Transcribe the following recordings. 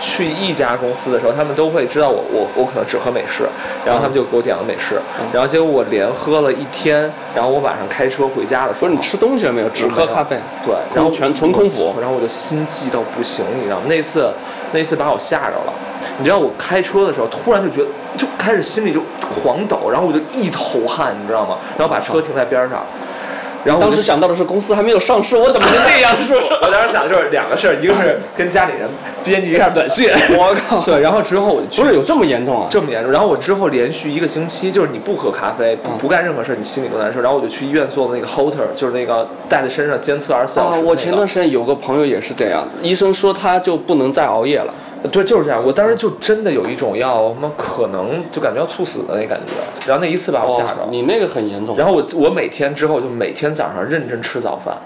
去一家公司的时候，他们都会知道我我我可能只喝美式，然后他们就给我点了美式，然后结果我连喝了一天，然后我晚上开车回家的时候，不是你吃东西了没有？只喝咖啡。对，然后全纯空腹，然后我就心悸到不行，你知道吗？那次那次把我吓着了。你知道我开车的时候，突然就觉得就开始心里就狂抖，然后我就一头汗，你知道吗？然后把车停在边上。然后当时想到的是公司还没有上市，我怎么能这样？是不是？我当时想的就是两个事儿，一个是跟家里人编辑一下短信。我靠！对，然后之后我就不是有这么严重啊？这么严重。然后我之后连续一个星期，就是你不喝咖啡，不不干任何事儿，你心里都难受。然后我就去医院做的那个 Holter，就是那个带在身上监测二十四小时。啊，我前段时间有个朋友也是这样，医生说他就不能再熬夜了。对，就是这样。我当时就真的有一种要什么可能就感觉要猝死的那感觉，然后那一次把我吓着。你那个很严重。然后我我每天之后就每天早上认真吃早饭。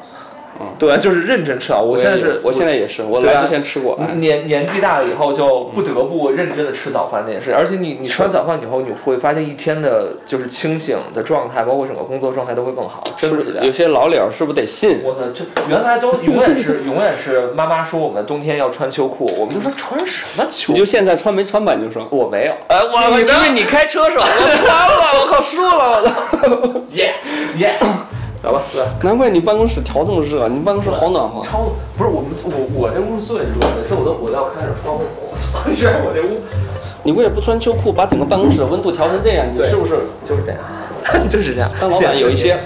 对，就是认真吃啊！我现在是，我现在也是，我来之前吃过。年年纪大了以后，就不得不认真的吃早饭这件事。而且你你吃完早饭以后，你会发现一天的就是清醒的状态，包括整个工作状态都会更好。真的是这样。有些老脸是不是得信？我操，这原来都永远是永远是妈妈说我们冬天要穿秋裤，我们就说穿什么秋？你就现在穿没穿吧？你就说我没有。哎，我因为你开车是吧？我穿了，我靠，输了，我操！耶耶。走吧，对。难怪你办公室调这么热，你办公室好暖和。超不是我们，我我这屋是最热，每次我都我都要开着窗户。我操！居然我这屋，你为了不穿秋裤，把整个办公室的温度调成这样，你是不是就是这样？就是这样。当老板有一些。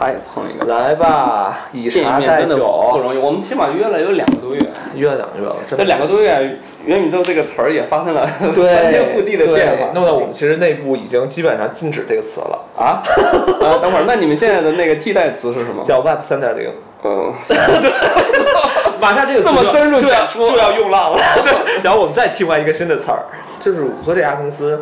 他也碰一个，来吧，以茶代酒，不容易。我们起码约了有两个多月，约了两个月了。这两个多月，元宇宙这个词儿也发生了 翻天覆地的变化。弄得我们其实内部已经基本上禁止这个词了啊！啊，等会儿，那你们现在的那个替代词是什么？叫 Web 三点零。嗯，马上这个这么深入浅出就要用烂了。对，然后我们再替换一个新的词儿，就是我做这家公司，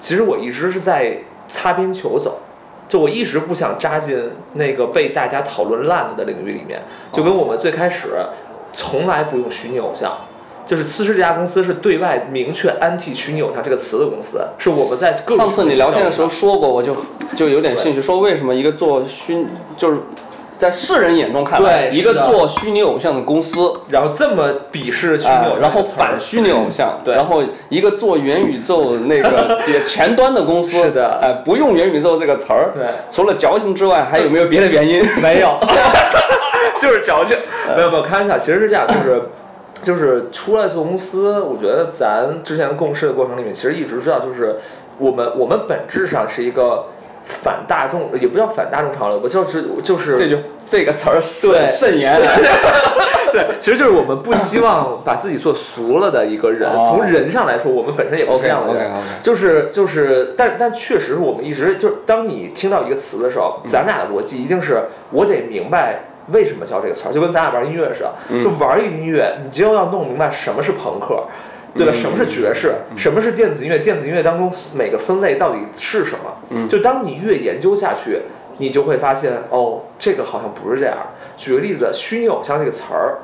其实我一直是在擦边球走。就我一直不想扎进那个被大家讨论烂了的领域里面，就跟我们最开始从来不用虚拟偶像，就是思思这家公司是对外明确安替虚拟偶像这个词的公司，是我们在上次你聊天的时候说过，我就就有点兴趣，说为什么一个做虚就是。在世人眼中看来，一个做虚拟偶像的公司，然后这么鄙视虚拟偶像，然后反虚拟偶像，然后一个做元宇宙那个 前端的公司，是的，哎，不用元宇宙这个词儿，对，除了矫情之外，还有没有别的原因？没有，就是矫情。没有没有，开玩笑，其实是这样，就是就是出来做公司，我觉得咱之前共事的过程里面，其实一直知道，就是我们我们本质上是一个。反大众也不叫反大众潮流，吧就是就是这就这个词儿对。慎言，对，其实就是我们不希望把自己做俗了的一个人。从人上来说，我们本身也不是这样的人，就是就是，但但确实是我们一直就是，当你听到一个词的时候，咱俩的逻辑一定是我得明白为什么叫这个词儿，就跟咱俩玩音乐似的，就玩一个音乐，你就要弄明白什么是朋克。对吧？什么是爵士？什么是电子音乐？电子音乐当中每个分类到底是什么？就当你越研究下去，你就会发现，哦，这个好像不是这样。举个例子，虚拟偶像这个词儿，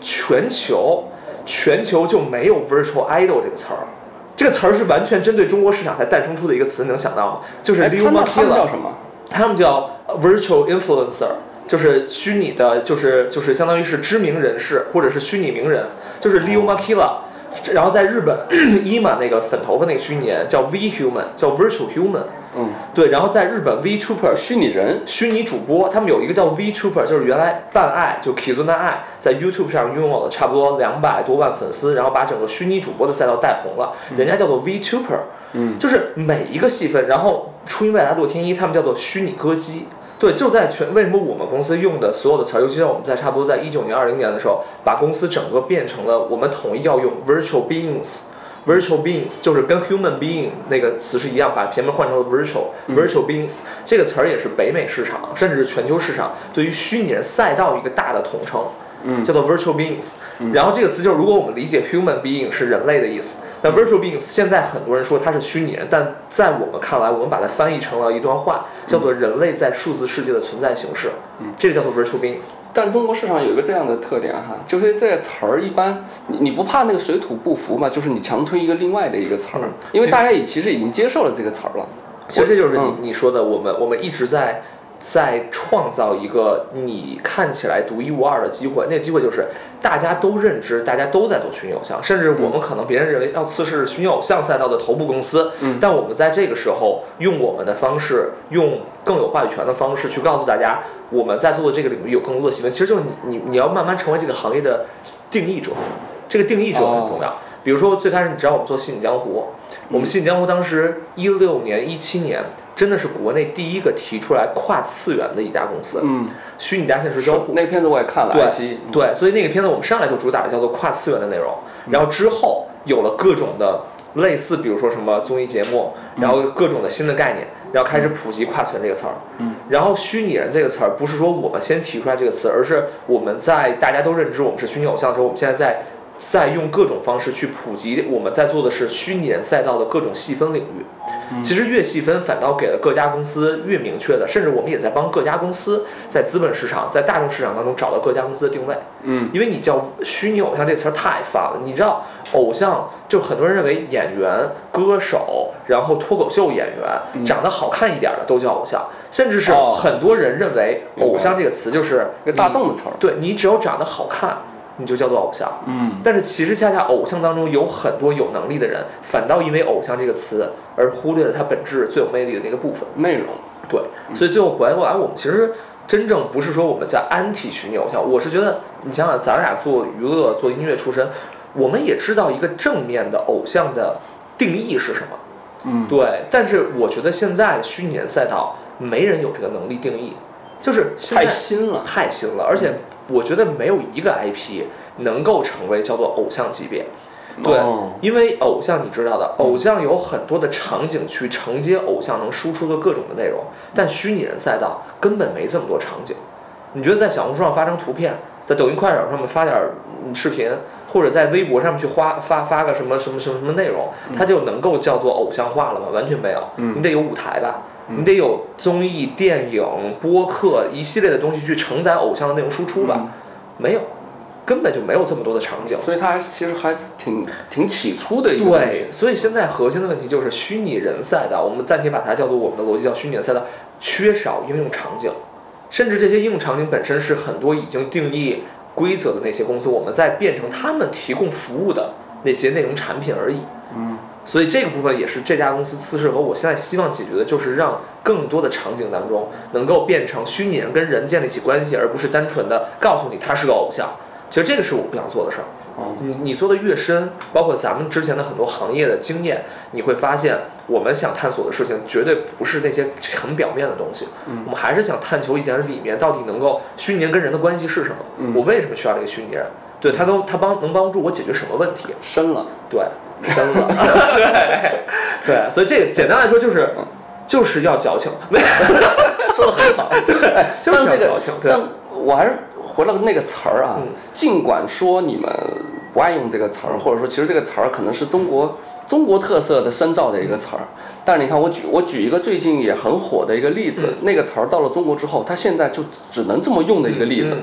全球全球就没有 virtual idol 这个词儿。这个词儿是完全针对中国市场才诞生出的一个词，你能想到吗？就是 Lil Makila。他们叫什么？他们叫 virtual influencer，就是虚拟的，就是就是相当于是知名人士或者是虚拟名人，就是 Lil Makila。然后在日本，ema 那个粉头发那个虚拟人叫 V Human，叫 Virtual Human。嗯，对。然后在日本，VTuber 虚拟人、虚拟主播，他们有一个叫 VTuber，就是原来半爱就 Kizuna 爱在 YouTube 上拥有了差不多两百多万粉丝，然后把整个虚拟主播的赛道带红了。人家叫做 VTuber。嗯，就是每一个细分，然后初音未来、洛天依，他们叫做虚拟歌姬。对，就在全为什么我们公司用的所有的词儿，尤其是我们在差不多在一九年、二零年的时候，把公司整个变成了我们统一要用 virtual beings，virtual beings 就是跟 human being 那个词是一样，把前面换成了 virtual，virtual beings 这个词儿也是北美市场甚至是全球市场对于虚拟人赛道一个大的统称，叫做 virtual beings。然后这个词就是如果我们理解 human being 是人类的意思。但 virtual beings 现在很多人说它是虚拟人，但在我们看来，我们把它翻译成了一段话，叫做人类在数字世界的存在形式。嗯，这个叫做 virtual beings。但中国市场有一个这样的特点哈，就是这个词儿一般，你你不怕那个水土不服嘛？就是你强推一个另外的一个词儿，因为大家也其实已经接受了这个词儿了。其实这就是你你说的，我们我们一直在。在创造一个你看起来独一无二的机会，那个机会就是大家都认知，大家都在做虚拟偶像，甚至我们可能别人认为要次是虚拟偶像赛道的头部公司，嗯，但我们在这个时候用我们的方式，用更有话语权的方式去告诉大家，我们在做的这个领域有更多的细分。其实就是你你你要慢慢成为这个行业的定义者，这个定义者很重要。比如说最开始你知道我们做《戏影江湖》，我们《戏影江湖》当时一六年、一七年。真的是国内第一个提出来跨次元的一家公司，嗯，虚拟加现实交互。那个片子我也看了，对对，所以那个片子我们上来就主打的叫做跨次元的内容，然后之后有了各种的类似，比如说什么综艺节目，然后各种的新的概念，然后开始普及跨次元这个词儿，嗯，然后虚拟人这个词儿不是说我们先提出来这个词，而是我们在大家都认知我们是虚拟偶像的时候，我们现在在在用各种方式去普及我们在做的是虚拟人赛道的各种细分领域。其实越细分，反倒给了各家公司越明确的，甚至我们也在帮各家公司在资本市场、在大众市场当中找到各家公司的定位。嗯，因为你叫虚拟偶像这词儿太泛了，你知道，偶像就很多人认为演员、歌手，然后脱口秀演员长得好看一点的都叫偶像，甚至是很多人认为偶像这个词就是一个大众的词儿。对你只有长得好看。你就叫做偶像，嗯，但是其实恰恰偶像当中有很多有能力的人，反倒因为偶像这个词而忽略了它本质最有魅力的那个部分内容。对，所以最后回来过来，我们其实真正不是说我们叫安体虚拟偶像，我是觉得你想想，咱俩做娱乐、做音乐出身，我们也知道一个正面的偶像的定义是什么，嗯，对。但是我觉得现在虚拟赛道没人有这个能力定义，就是太新了，太新了，而且。我觉得没有一个 IP 能够成为叫做偶像级别，对，因为偶像你知道的，偶像有很多的场景去承接偶像能输出的各种的内容，但虚拟人赛道根本没这么多场景。你觉得在小红书上发张图片，在抖音、快手上面发点视频，或者在微博上面去发发发个什么什么什么什么内容，它就能够叫做偶像化了吗？完全没有，你得有舞台吧。你得有综艺、电影、播客一系列的东西去承载偶像的内容输出吧？没有，根本就没有这么多的场景。所以它其实还是挺挺起初的一个对，所以现在核心的问题就是虚拟人赛道，我们暂且把它叫做我们的逻辑叫虚拟的赛道，缺少应用场景，甚至这些应用场景本身是很多已经定义规则的那些公司，我们在变成他们提供服务的那些内容产品而已。嗯。所以这个部分也是这家公司次世和我现在希望解决的，就是让更多的场景当中能够变成虚拟人跟人建立起关系，而不是单纯的告诉你他是个偶像。其实这个是我不想做的事儿。你你做的越深，包括咱们之前的很多行业的经验，你会发现我们想探索的事情绝对不是那些很表面的东西。嗯我们还是想探求一点里面到底能够虚拟人跟人的关系是什么。嗯我为什么需要这个虚拟人？对他跟他帮能帮助我解决什么问题？深了，对。深了，对对，所以这个简单来说就是，就是要矫情，说的很好，对，就是要矫情。但我还是回了那个词儿啊，尽管说你们不爱用这个词儿，或者说其实这个词儿可能是中国中国特色的深造的一个词儿，但是你看我举我举一个最近也很火的一个例子，那个词儿到了中国之后，它现在就只能这么用的一个例子，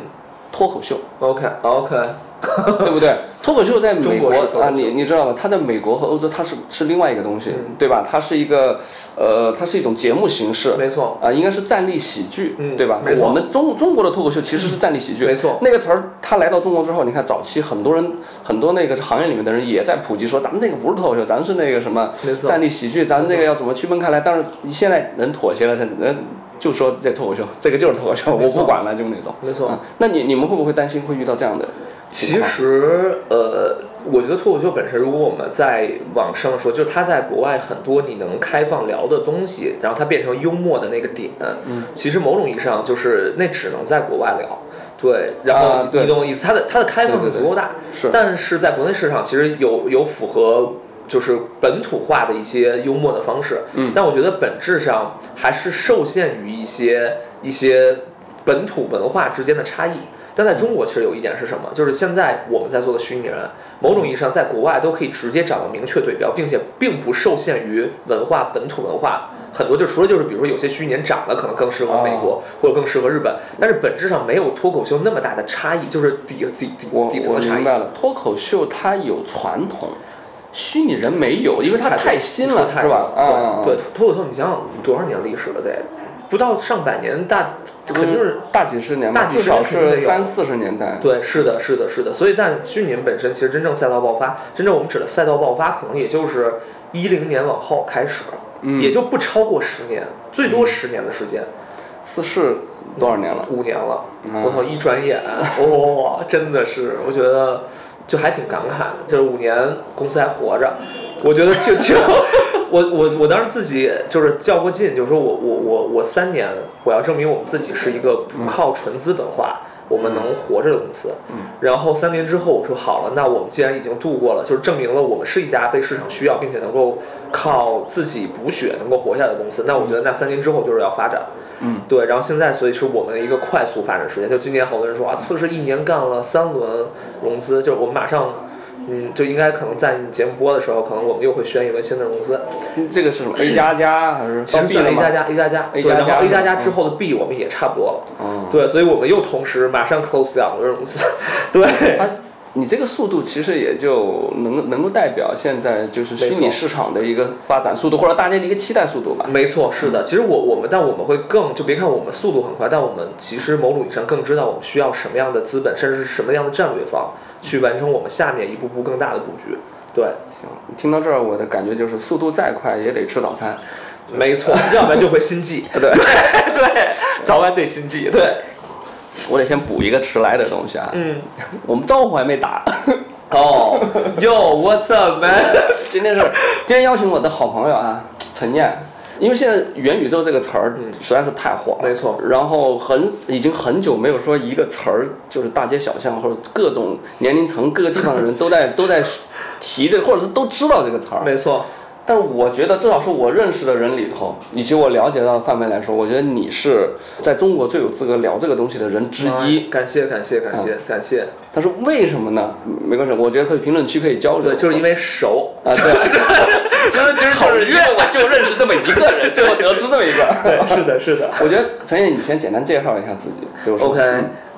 脱口秀。OK OK。对不对？脱口秀在美国啊，你你知道吗？它在美国和欧洲，它是是另外一个东西，对吧？它是一个，呃，它是一种节目形式，没错啊，应该是站立喜剧，对吧？我们中中国的脱口秀其实是站立喜剧，没错。那个词儿它来到中国之后，你看早期很多人，很多那个行业里面的人也在普及说，咱们这个不是脱口秀，咱是那个什么站立喜剧，咱这个要怎么区分开来？但是你现在人妥协了，人就说这脱口秀，这个就是脱口秀，我不管了，就那种。没错。那你你们会不会担心会遇到这样的？其实，呃，我觉得脱口秀本身，如果我们在网上说，就是它在国外很多你能开放聊的东西，然后它变成幽默的那个点，嗯，其实某种意义上就是那只能在国外聊，对，然后你懂我意思，它的它的开放性足够大，是，但是在国内市场其实有有符合就是本土化的一些幽默的方式，嗯，但我觉得本质上还是受限于一些一些本土文化之间的差异。但在中国，其实有一点是什么？就是现在我们在做的虚拟人，某种意义上，在国外都可以直接找到明确对标，并且并不受限于文化本土文化。很多就除了就是，比如说有些虚拟人长得可能更适合美国，或者更适合日本，但是本质上没有脱口秀那么大的差异，就是底底底底层的差异。我明白了，脱口秀它有传统。虚拟人没有，因为它太新了，是吧？啊，对，脱口秀，你想想多少年历史了得，不到上百年，大肯定是大几十年，大至少是三四十年代。对，是的，是的，是的。所以，但虚拟本身其实真正赛道爆发，真正我们指的赛道爆发，可能也就是一零年往后开始，也就不超过十年，最多十年的时间。四世多少年了？五年了。我操！一转眼，哇，真的是，我觉得就还挺感慨的。就是五年公司还活着，我觉得就就我我我当时自己就是较过劲，就是说我我我我三年我要证明我们自己是一个不靠纯资本化，我们能活着的公司。然后三年之后我说好了，那我们既然已经度过了，就是证明了我们是一家被市场需要并且能够靠自己补血能够活下来的公司。那我觉得那三年之后就是要发展。嗯，对，然后现在所以是我们的一个快速发展时间。就今年好多人说啊，次是一年干了三轮融资，就是我们马上，嗯，就应该可能在你节目播的时候，可能我们又会宣一轮新的融资。这个是什么？A 加加还是？其实算 A 加加，A 加加，A 加加，A 加加之后的 B 我们也差不多了。嗯，对，所以我们又同时马上 close 两轮融资。对。你这个速度其实也就能能够代表现在就是虚拟市场的一个发展速度，或者大家的一个期待速度吧。没错，是的。其实我我们但我们会更就别看我们速度很快，但我们其实某种意义上更知道我们需要什么样的资本，甚至是什么样的战略方去完成我们下面一步步更大的布局。对，行，听到这儿我的感觉就是速度再快也得吃早餐。没错，要不然就会心悸。对 对，早晚得心悸。对。我得先补一个迟来的东西啊。嗯，我们招呼还没打。哦，Yo，What's up, man？今天是今天邀请我的好朋友啊，陈燕。因为现在元宇宙这个词儿实在是太火了。没错。然后很已经很久没有说一个词儿，就是大街小巷或者各种年龄层各个地方的人都在 都在提这个，或者是都知道这个词儿。没错。但是我觉得，至少是我认识的人里头，以及我了解到的范围来说，我觉得你是在中国最有资格聊这个东西的人之一。感谢感谢感谢感谢。但是为什么呢？没关系，我觉得可以评论区可以交流。对，就是因为熟啊。对。其实其实就是因为我就认识这么一个人，最后得出这么一个。对，是的，是的。我觉得陈烨，你先简单介绍一下自己。OK。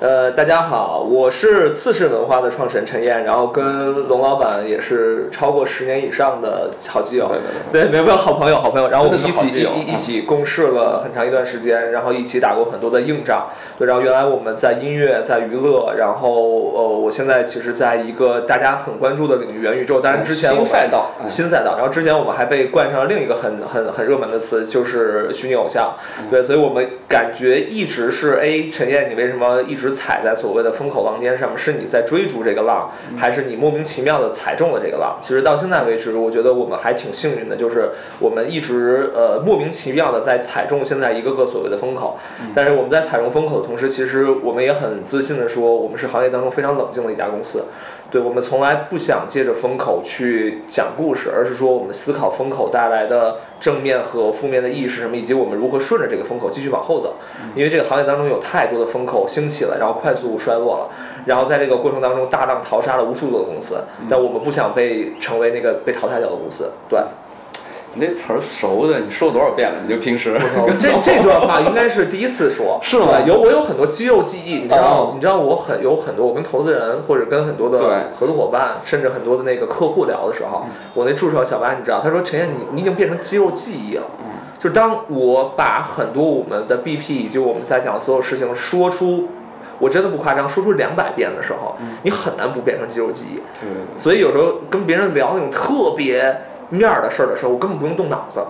呃，大家好，我是次世文化的创始人陈燕，然后跟龙老板也是超过十年以上的好基友，对对对，没有没有好朋友，好朋友，然后我们一起一一起共事了很长一段时间，然后一起打过很多的硬仗，对，然后原来我们在音乐，在娱乐，然后呃，我现在其实在一个大家很关注的领域元宇宙，当然之前新赛道，新赛道，然后之前我们还被冠上了另一个很很很热门的词，就是虚拟偶像，对，所以我们感觉一直是，哎，陈燕，你为什么一直踩在所谓的风口浪尖上面，是你在追逐这个浪，还是你莫名其妙的踩中了这个浪？其实到现在为止，我觉得我们还挺幸运的，就是我们一直呃莫名其妙的在踩中现在一个个所谓的风口。但是我们在踩中风口的同时，其实我们也很自信的说，我们是行业当中非常冷静的一家公司。对我们从来不想借着风口去讲故事，而是说我们思考风口带来的正面和负面的意义是什么，以及我们如何顺着这个风口继续往后走。因为这个行业当中有太多的风口兴起了，然后快速衰落了，然后在这个过程当中大浪淘沙了无数多的公司，但我们不想被成为那个被淘汰掉的公司。对。你那词儿熟的，你说多少遍了？你就平时这这段话应该是第一次说，是吗？有我有很多肌肉记忆，你知道？你知道我很有很多，我跟投资人或者跟很多的合作伙伴，甚至很多的那个客户聊的时候，我那助手小白，你知道？他说：“陈燕，你你已经变成肌肉记忆了。”嗯，就当我把很多我们的 BP 以及我们在讲的所有事情说出，我真的不夸张，说出两百遍的时候，你很难不变成肌肉记忆。对。所以有时候跟别人聊那种特别。面儿的事儿的时候，我根本不用动脑子。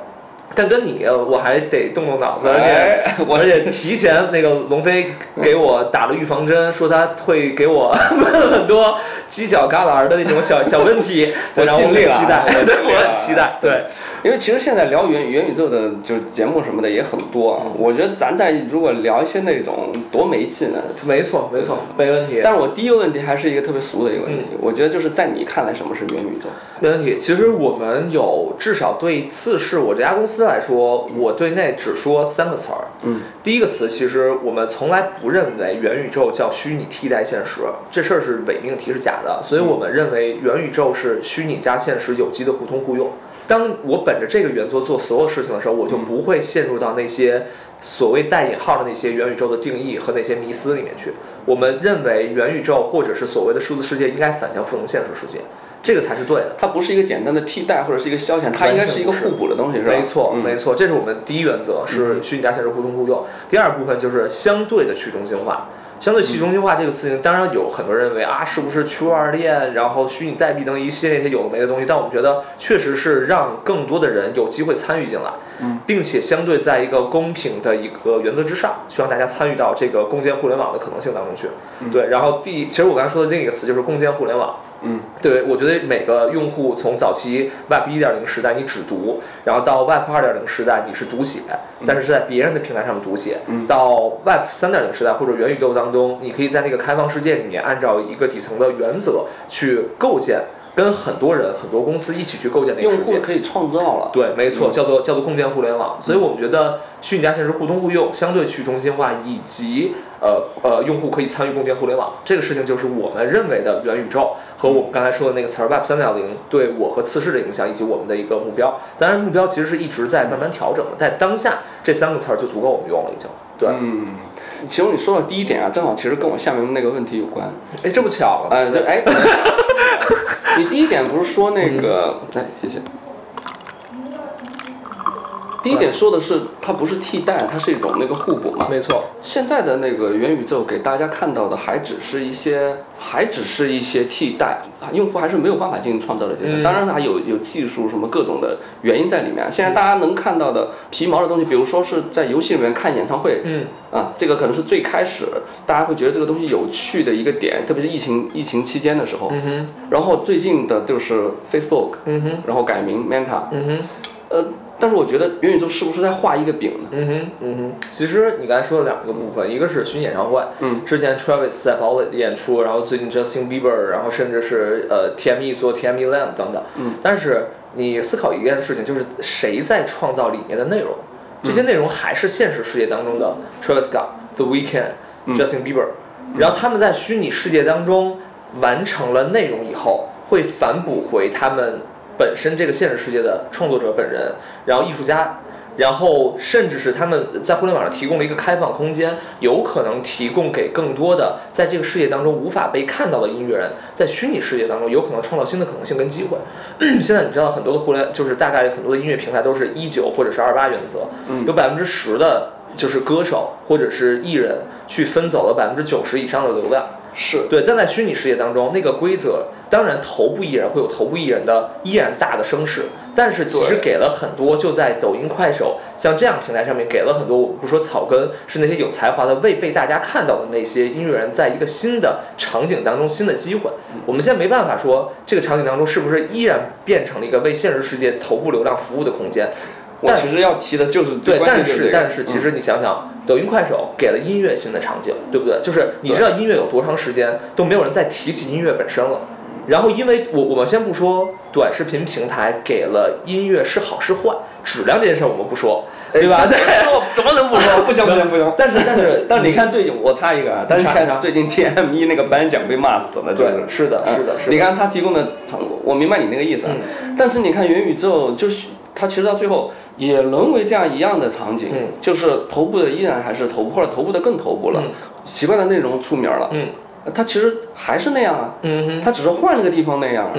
但跟你我还得动动脑子，而且 而且提前那个龙飞给我打了预防针，说他会给我 问很多犄角旮旯的那种小 小问题，我尽力期待，对，我很期待，对，因为其实现在聊元元宇宙的就是节目什么的也很多啊，我觉得咱在如果聊一些那种多没劲啊，没错没错，没问题。但是我第一个问题还是一个特别俗的一个问题，我觉得就是在你看来什么是元宇宙？没问题。其实我们有至少对次是我这家公司来说。我对内只说三个词儿。嗯，第一个词，其实我们从来不认为元宇宙叫虚拟替代现实，这事儿是伪命题，是假的。所以我们认为元宇宙是虚拟加现实有机的互通互用。当我本着这个原则做所有事情的时候，我就不会陷入到那些所谓带引号的那些元宇宙的定义和那些迷思里面去。我们认为元宇宙或者是所谓的数字世界应该反向赋能现实世界。这个才是对的。它不是一个简单的替代或者是一个消遣，它应该是一个互补的东西，是吧？没错，没错，这是我们第一原则，是虚拟加现实互通互用。第二部分就是相对的去中心化。相对去中心化这个事情，当然有很多人认为啊，是不是区块链，然后虚拟代币等一系列些有的没的东西？但我们觉得，确实是让更多的人有机会参与进来，并且相对在一个公平的一个原则之上，希望大家参与到这个共建互联网的可能性当中去。对，然后第，其实我刚才说的另一个词就是共建互联网。嗯，对，我觉得每个用户从早期 Web 一点零时代你只读，然后到 Web 二点零时代你是读写，但是是在别人的平台上面读写，到 Web 三点零时代或者元宇宙当中，你可以在那个开放世界里面按照一个底层的原则去构建。跟很多人、很多公司一起去构建的一个世界，可以创造了。对，没错，叫做叫做共建互联网。所以我们觉得虚拟加现实互通互用，相对去中心化，以及呃呃用户可以参与共建互联网，这个事情就是我们认为的元宇宙和我们刚才说的那个词儿 Web 三点零对我和次世的影响，以及我们的一个目标。当然，目标其实是一直在慢慢调整的，在当下这三个词儿就足够我们用了，已经。对，嗯，其实你说到第一点啊，正好其实跟我下面那个问题有关。哎，这么巧？哎，对，哎。你第一点不是说那个？哎，谢谢。第一点说的是，它不是替代，它是一种那个互补嘛。没错。现在的那个元宇宙给大家看到的，还只是一些，还只是一些替代，用户还是没有办法进行创造的阶段。当然还有有技术什么各种的原因在里面。现在大家能看到的皮毛的东西，比如说是在游戏里面看演唱会，嗯，啊，这个可能是最开始大家会觉得这个东西有趣的一个点，特别是疫情疫情期间的时候。嗯哼。然后最近的就是 Facebook，嗯哼，然后改名 Meta，嗯哼，呃。但是我觉得元宇宙是不是在画一个饼呢？嗯哼，嗯哼。其实你刚才说的两个部分，一个是虚拟演唱会，嗯，之前 Travis 在堡垒演出，然后最近 Justin Bieber，然后甚至是呃 TME 做 TME Land 等等，嗯。但是你思考一件事情，就是谁在创造里面的内容？这些内容还是现实世界当中的 Travis Scott、The Weeknd、Justin Bieber，然后他们在虚拟世界当中完成了内容以后，会反哺回他们。本身这个现实世界的创作者本人，然后艺术家，然后甚至是他们在互联网上提供了一个开放空间，有可能提供给更多的在这个世界当中无法被看到的音乐人，在虚拟世界当中有可能创造新的可能性跟机会。现在你知道很多的互联，就是大概很多的音乐平台都是一九或者是二八原则，有百分之十的就是歌手或者是艺人去分走了百分之九十以上的流量。是对，但在虚拟世界当中，那个规则当然头部艺人会有头部艺人的依然大的声势，但是其实给了很多就在抖音、快手像这样平台上面给了很多，我们不说草根，是那些有才华的未被大家看到的那些音乐人，在一个新的场景当中新的机会。我们现在没办法说这个场景当中是不是依然变成了一个为现实世界头部流量服务的空间。我其实要提的就是对，但是但是其实你想想，抖音、快手给了音乐新的场景，对不对？就是你知道音乐有多长时间都没有人再提起音乐本身了。然后因为我我们先不说短视频平台给了音乐是好是坏，质量这件事我们不说，对吧？说怎么能不说？不行不行不行！但是但是 但是你看最近我插一个啊，但是你看最近 TME 那个颁奖被骂死了，对，是的是的是的。你看他提供的场，我明白你那个意思，但是你看元宇宙就是。它其实到最后也沦为这样一样的场景，就是头部的依然还是头部，或者头部的更头部了。奇怪的内容出名了，它其实还是那样啊，嗯它只是换了个地方那样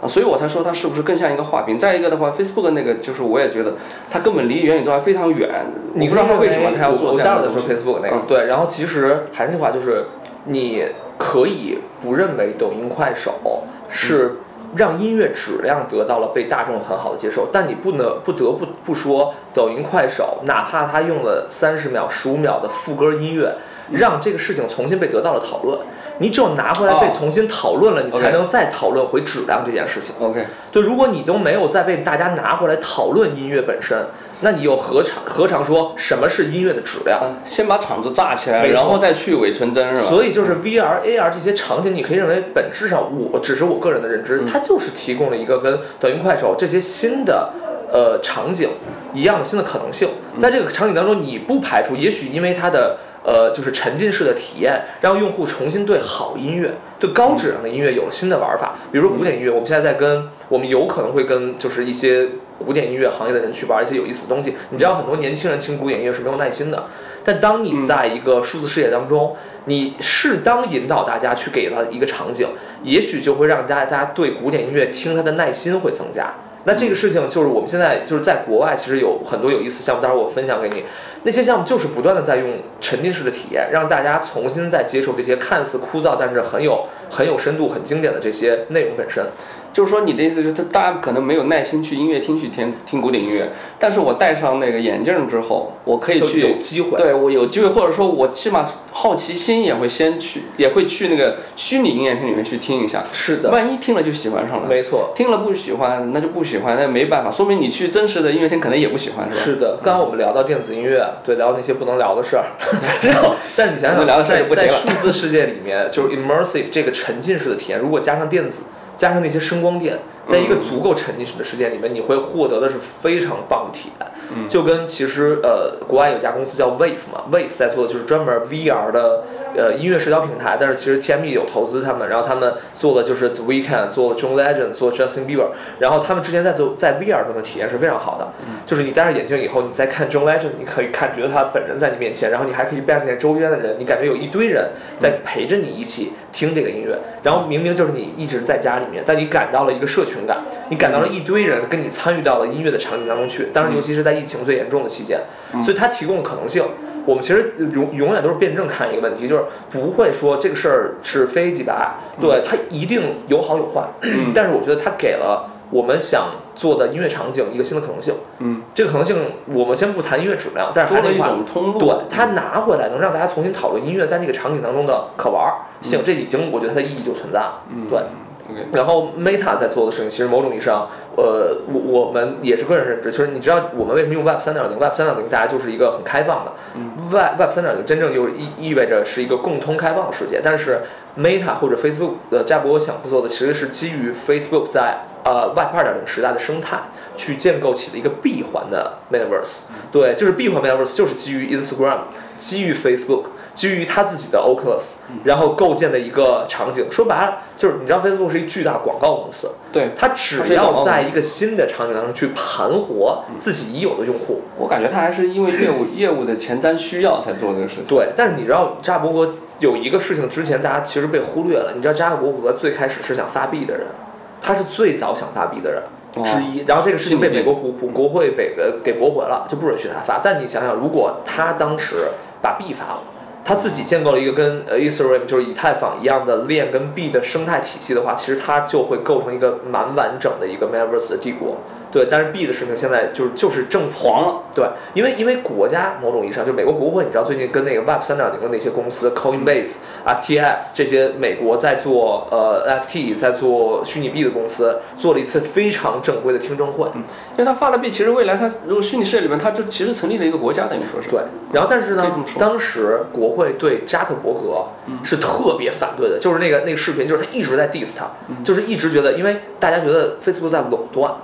啊，所以我才说它是不是更像一个画饼。再一个的话，Facebook 那个就是我也觉得它根本离元宇宙还非常远。你不知道他为什么他要做这样的说 Facebook 那个对，然后其实还是那话，就是你可以不认为抖音、快手是。让音乐质量得到了被大众很好的接受，但你不能不得不不说，抖音、快手，哪怕它用了三十秒、十五秒的副歌音乐，让这个事情重新被得到了讨论。你只有拿回来被重新讨论了，你才能再讨论回质量这件事情。OK，对，如果你都没有再被大家拿回来讨论音乐本身。那你又何尝何尝说什么是音乐的质量？先把场子炸起来，然后再去伪纯真，是吧？所以就是 VR、AR 这些场景，你可以认为本质上，我只是我个人的认知，它就是提供了一个跟抖音、快手这些新的呃场景一样的新的可能性。在这个场景当中，你不排除，也许因为它的。呃，就是沉浸式的体验，让用户重新对好音乐、对高质量的音乐有了新的玩法。比如说古典音乐，我们现在在跟我们有可能会跟就是一些古典音乐行业的人去玩一些有意思的东西。你知道很多年轻人听古典音乐是没有耐心的，但当你在一个数字世界当中，你适当引导大家去给他一个场景，也许就会让大家大家对古典音乐听它的耐心会增加。那这个事情就是我们现在就是在国外，其实有很多有意思项目，待会儿我分享给你。那些项目就是不断的在用沉浸式的体验，让大家重新再接受这些看似枯燥，但是很有很有深度、很经典的这些内容本身。就是说，你的意思就是，他大家可能没有耐心去音乐厅去听听古典音乐，但是我戴上那个眼镜之后，我可以去有机会，对我有机会，或者说我起码好奇心也会先去，也会去那个虚拟音乐厅里面去听一下。是的，万一听了就喜欢上了，没错，听了不喜欢那就不喜欢，那没办法，说明你去真实的音乐厅可能也不喜欢，是吧？是的，刚刚我们聊到电子音乐，对，聊那些不能聊的事儿，然后，但你想想，在在数字世界里面，就是 immersive 这个沉浸式的体验，如果加上电子，加上那些声光电。在一个足够沉浸式的世界里面，你会获得的是非常棒的体验。就跟其实呃，国外有家公司叫 Wave 嘛，Wave 在做的就是专门 VR 的呃音乐社交平台。但是其实 TME 有投资他们，然后他们做的就是 The Weeknd，做了 John Legend，做 Justin Bieber。然后他们之前在做在 VR 中的体验是非常好的，就是你戴上眼镜以后，你再看 John Legend，你可以看觉得他本人在你面前，然后你还可以扮演周边的人，你感觉有一堆人在陪着你一起听这个音乐。然后明明就是你一直在家里面，但你感到了一个社群。群感，你感到了一堆人跟你参与到了音乐的场景当中去，当然，尤其是在疫情最严重的期间，所以它提供的可能性，我们其实永永远都是辩证看一个问题，就是不会说这个事儿是非黑即白，对它一定有好有坏，但是我觉得它给了我们想做的音乐场景一个新的可能性，嗯，这个可能性我们先不谈音乐质量，但是多了一种通路，对它拿回来能让大家重新讨论音乐在那个场景当中的可玩性，这已经我觉得它的意义就存在了，对。然后 Meta 在做的事情，其实某种意义上，呃，我我们也是个人认知。其实你知道我们为什么用 Web 三点零？Web 三点零大家就是一个很开放的，Web Web 三点零真正就意意味着是一个共通开放的世界。但是 Meta 或者 Facebook 的加博想做的，其实是基于 Facebook 在呃 Web 二点零时代的生态去建构起的一个闭环的 Metaverse。对，就是闭环 Metaverse，就是基于 Instagram，基于 Facebook。基于他自己的 Oculus，然后构建的一个场景，说白了就是你知道 Facebook 是一巨大广告公司，对，它只要在一个新的场景当中去盘活自己已有的用户，我感觉他还是因为业务业务的前瞻需要才做这个事情。对，但是你知道扎克伯格有一个事情之前大家其实被忽略了，你知道扎克伯格最开始是想发币的人，他是最早想发币的人之一，然后这个事情被美国国国会给呃给驳回了，就不允许他发。但你想想，如果他当时把币发了。他自己建构了一个跟呃 Ethereum 就是以太坊一样的链跟币的生态体系的话，其实它就会构成一个蛮完整的一个 Metaverse 的帝国。对，但是币的事情现在就是就是正黄了。对，因为因为国家某种意义上，就美国国会，你知道最近跟那个 Web 三点零的那些公司，Coinbase、FTX 这些美国在做呃 FT 在做虚拟币的公司，做了一次非常正规的听证会。嗯，因为他发了币，其实未来他如果虚拟世界里面，他就其实成立了一个国家，等于说是。对，然后但是呢，当时国会对扎克伯格是特别反对的，就是那个那个视频，就是他一直在 diss 他，就是一直觉得，因为大家觉得 Facebook 在垄断。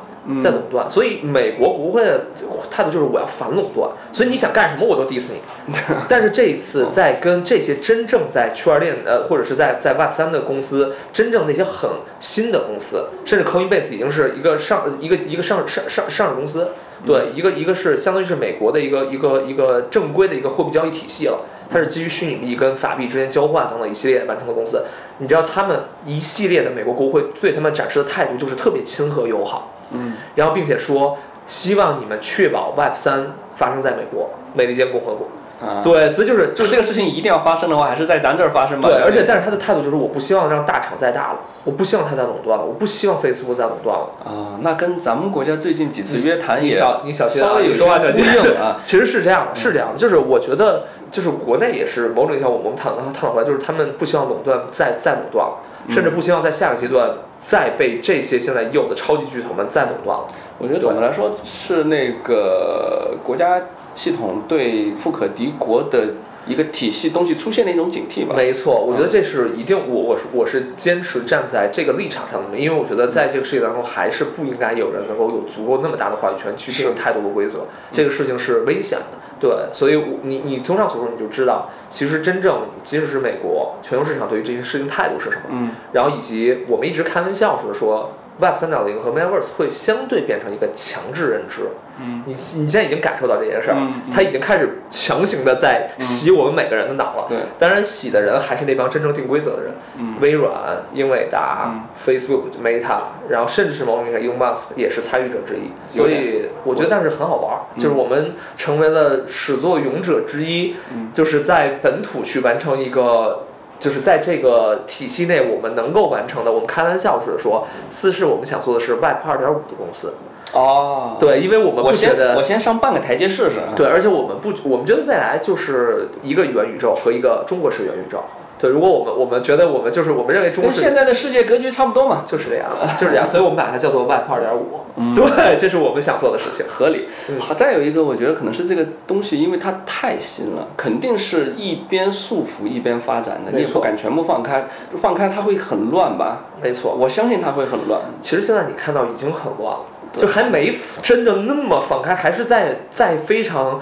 在垄断，所以美国国会的态度就是我要反垄断，所以你想干什么我都 diss 你。但是这一次在跟这些真正在区块链呃或者是在在 Web 三的公司，真正那些很新的公司，甚至 Coinbase 已经是一个上一个一个上上上上市公司，对，一个一个是相当于是美国的一个一个一个正规的一个货币交易体系了，它是基于虚拟币跟法币之间交换等等一系列完成的公司。你知道他们一系列的美国国会对他们展示的态度就是特别亲和友好。嗯，然后并且说，希望你们确保 Web 三发生在美国美利坚共和国。啊，对，所以就是就这个事情一定要发生的话，还是在咱这儿发生吧。对，而且但是他的态度就是，我不希望让大厂再大了，我不希望他再垄断了，我不希望 Facebook 再垄断了。啊，那跟咱们国家最近几次约谈也小你小心啊，有说话小心啊。其实是这样的，是这样的，就是我觉得就是国内也是某种意义上，我们探讨探讨出来，就是他们不希望垄断再再垄断了，甚至不希望在下个阶段。再被这些现在已有的超级巨头们再垄断了。我觉得总的来说是那个国家系统对富可敌国的一个体系东西出现的一种警惕吧。没错，我觉得这是一定，我我是我是坚持站在这个立场上的，因为我觉得在这个世界当中还是不应该有人能够有足够那么大的话语权去定太多的规则，这个事情是危险的。对，所以你你综上所述，你就知道，其实真正即使是美国全球市场对于这些事情态度是什么。嗯。然后以及我们一直开玩笑似的说，Web 三点零和 Metaverse 会相对变成一个强制认知。嗯，你你现在已经感受到这件事儿，它已经开始强行的在洗我们每个人的脑了。对，当然洗的人还是那帮真正定规则的人。嗯，微软、英伟达、Facebook、Meta，然后甚至是某种意义上 Elon Musk 也是参与者之一。所以我觉得，但是很好玩儿，就是我们成为了始作俑者之一，就是在本土去完成一个。就是在这个体系内，我们能够完成的，我们开玩笑似的说，四是我们想做的是 Web 二点五的公司。哦，对，因为我们不觉得，我先上半个台阶试试。对，而且我们不，我们觉得未来就是一个元宇宙和一个中国式元宇宙。对，如果我们我们觉得我们就是我们认为中跟现在的世界格局差不多嘛，就是这样子，就是这样，所以我们把它叫做 Web 二点五。对，这是我们想做的事情，合理。好，再有一个，我觉得可能是这个东西，因为它太新了，肯定是一边束缚一边发展的，你也不敢全部放开，放开它会很乱吧？没错，我相信它会很乱。其实现在你看到已经很乱了，就还没真的那么放开，还是在在非常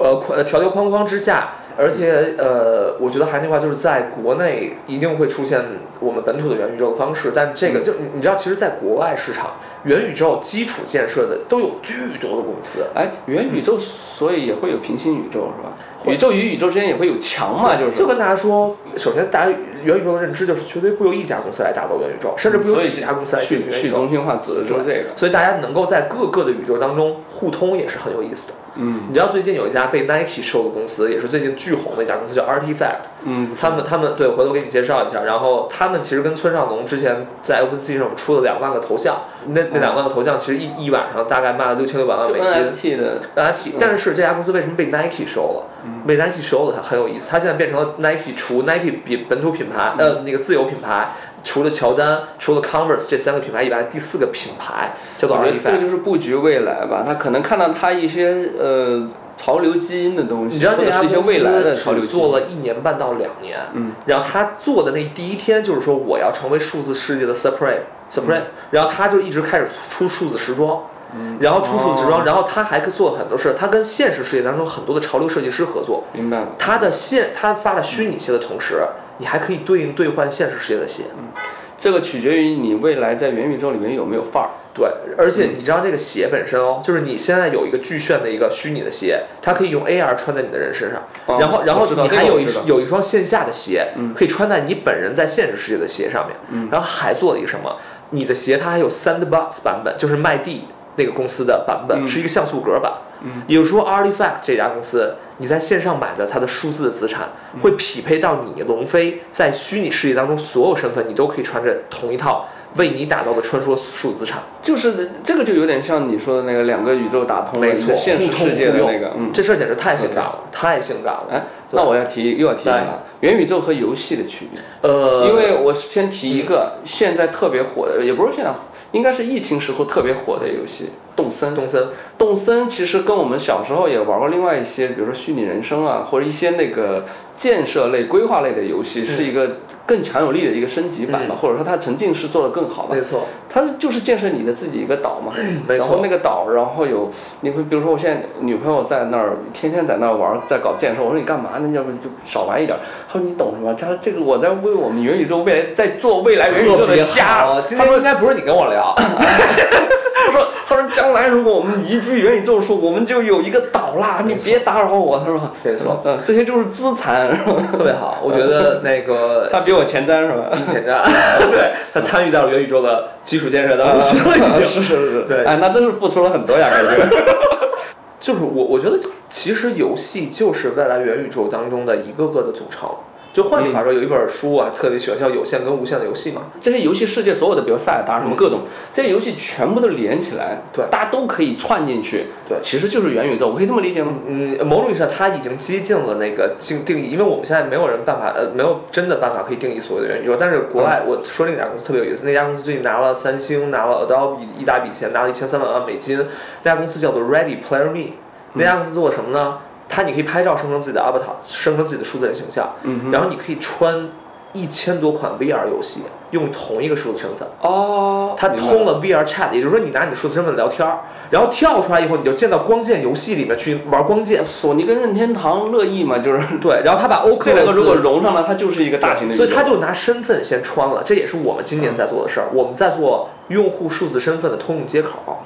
呃条条框框之下。而且，呃，我觉得还那句话，就是在国内一定会出现我们本土的元宇宙的方式，但这个就你知道，其实，在国外市场，元宇宙基础建设的都有巨多的公司。哎，元宇宙所以也会有平行宇宙是吧？宇宙与宇宙之间也会有墙嘛？就是就跟大家说，首先大家元宇宙的认知就是绝对不由一家公司来打造元宇宙，甚至不由几家公司来去去中心化指的就是这个。所以大家能够在各个的宇宙当中互通也是很有意思的。嗯，你知道最近有一家被 Nike 收的公司，也是最近巨红的一家公司，叫 Artifact。嗯，他们他们对，回头给你介绍一下。然后他们其实跟村上龙之前在 OpenSea 上出了两万个头像，那那两万个头像其实一一晚上大概卖了六千六百万美金。NFT 的 NFT，但是这家公司为什么被 Nike 收了？被 Nike 收了，它很有意思。它现在变成了 Nike 除 Nike 比本土品牌呃那个自有品牌，除了乔丹，除了 Converse 这三个品牌以外，第四个品牌叫做 Artifact。这就是布局未来吧？他可能看到他一些呃。潮流基因的东西，你知道这家公司只做了一年半到两年，嗯，然后他做的那第一天就是说我要成为数字世界的 Supreme，Supreme，然后他就一直开始出数字时装，嗯，然后出数字时装，然后他还做了很多事，他跟现实世界当中很多的潮流设计师合作，明白。他的现他发了虚拟鞋的同时，你还可以对应兑换现实世界的鞋，嗯，这个取决于你未来在元宇宙里面有没有范儿。对，而且你知道这个鞋本身哦，就是你现在有一个巨炫的一个虚拟的鞋，它可以用 AR 穿在你的人身上，然后然后你还有一有一双线下的鞋，可以穿在你本人在现实世界的鞋上面，然后还做了一个什么？你的鞋它还有 Sandbox 版本，就是麦地那个公司的版本，是一个像素格版。也就是说，Artifact 这家公司，你在线上买的它的数字的资产，会匹配到你龙飞在虚拟世界当中所有身份，你都可以穿着同一套。为你打造的穿梭数资产，就是这个就有点像你说的那个两个宇宙打通了没错，现实世界的那个，嗯，这事儿简直太性感了，太性感了。哎，那我要提又要提一个元宇宙和游戏的区别。呃，因为我先提一个现在特别火的，也不是现在，应该是疫情时候特别火的游戏。动森，动森，动森其实跟我们小时候也玩过另外一些，比如说虚拟人生啊，或者一些那个建设类、规划类的游戏，是一个更强有力的一个升级版吧，或者说它沉浸式做的更好吧。没错，它就是建设你的自己一个岛嘛。没错。然后那个岛，然后有你会，比如说我现在女朋友在那儿，天天在那儿玩，在搞建设。我说你干嘛呢？要不就少玩一点。他说你懂什么？他这个我在为我们元宇宙未来在做未来元宇宙的家。今天应该不是你跟我聊。他说：“他说将来如果我们移居元宇宙，说我们就有一一个岛啦，你别打扰我。”他说：“没错，嗯，这些就是资产，特别好。我觉得那个 他比我前瞻是吧？前瞻，对，他参与到了元宇宙的基础建设当中去了，已经是是是，对，哎，那真是付出了很多呀，感觉。就是我，我觉得其实游戏就是未来元宇宙当中的一个个的组成。”就换句话说，有一本书啊，特别喜欢叫《有限跟无限的游戏》嘛。这些游戏世界所有的，比如塞尔达什么各种，这些游戏全部都连起来，对，大家都可以串进去，对，其实就是元宇宙，我可以这么理解吗？嗯，某种意义上，它已经接近了那个定定义，因为我们现在没有人办法，呃，没有真的办法可以定义所谓的元宇宙。但是国外，我说那家公司特别有意思，那家公司最近拿了三星，拿了 Adobe 一大笔钱，拿了一千三百万美金。那家公司叫做 Ready Player Me，那家公司做什么呢？它你可以拍照生成自己的 avatar，生成自己的数字人形象，然后你可以穿一千多款 VR 游戏，用同一个数字身份。哦。它通了 VR Chat，也就是说你拿你的数字身份聊天儿，然后跳出来以后你就见到光剑游戏里面去玩光剑。索尼跟任天堂乐意嘛，就是 对，然后他把 OK 这个如果融上了，它就是一个大型的。所以他就拿身份先穿了，这也是我们今年在做的事儿。我们在做用户数字身份的通用接口。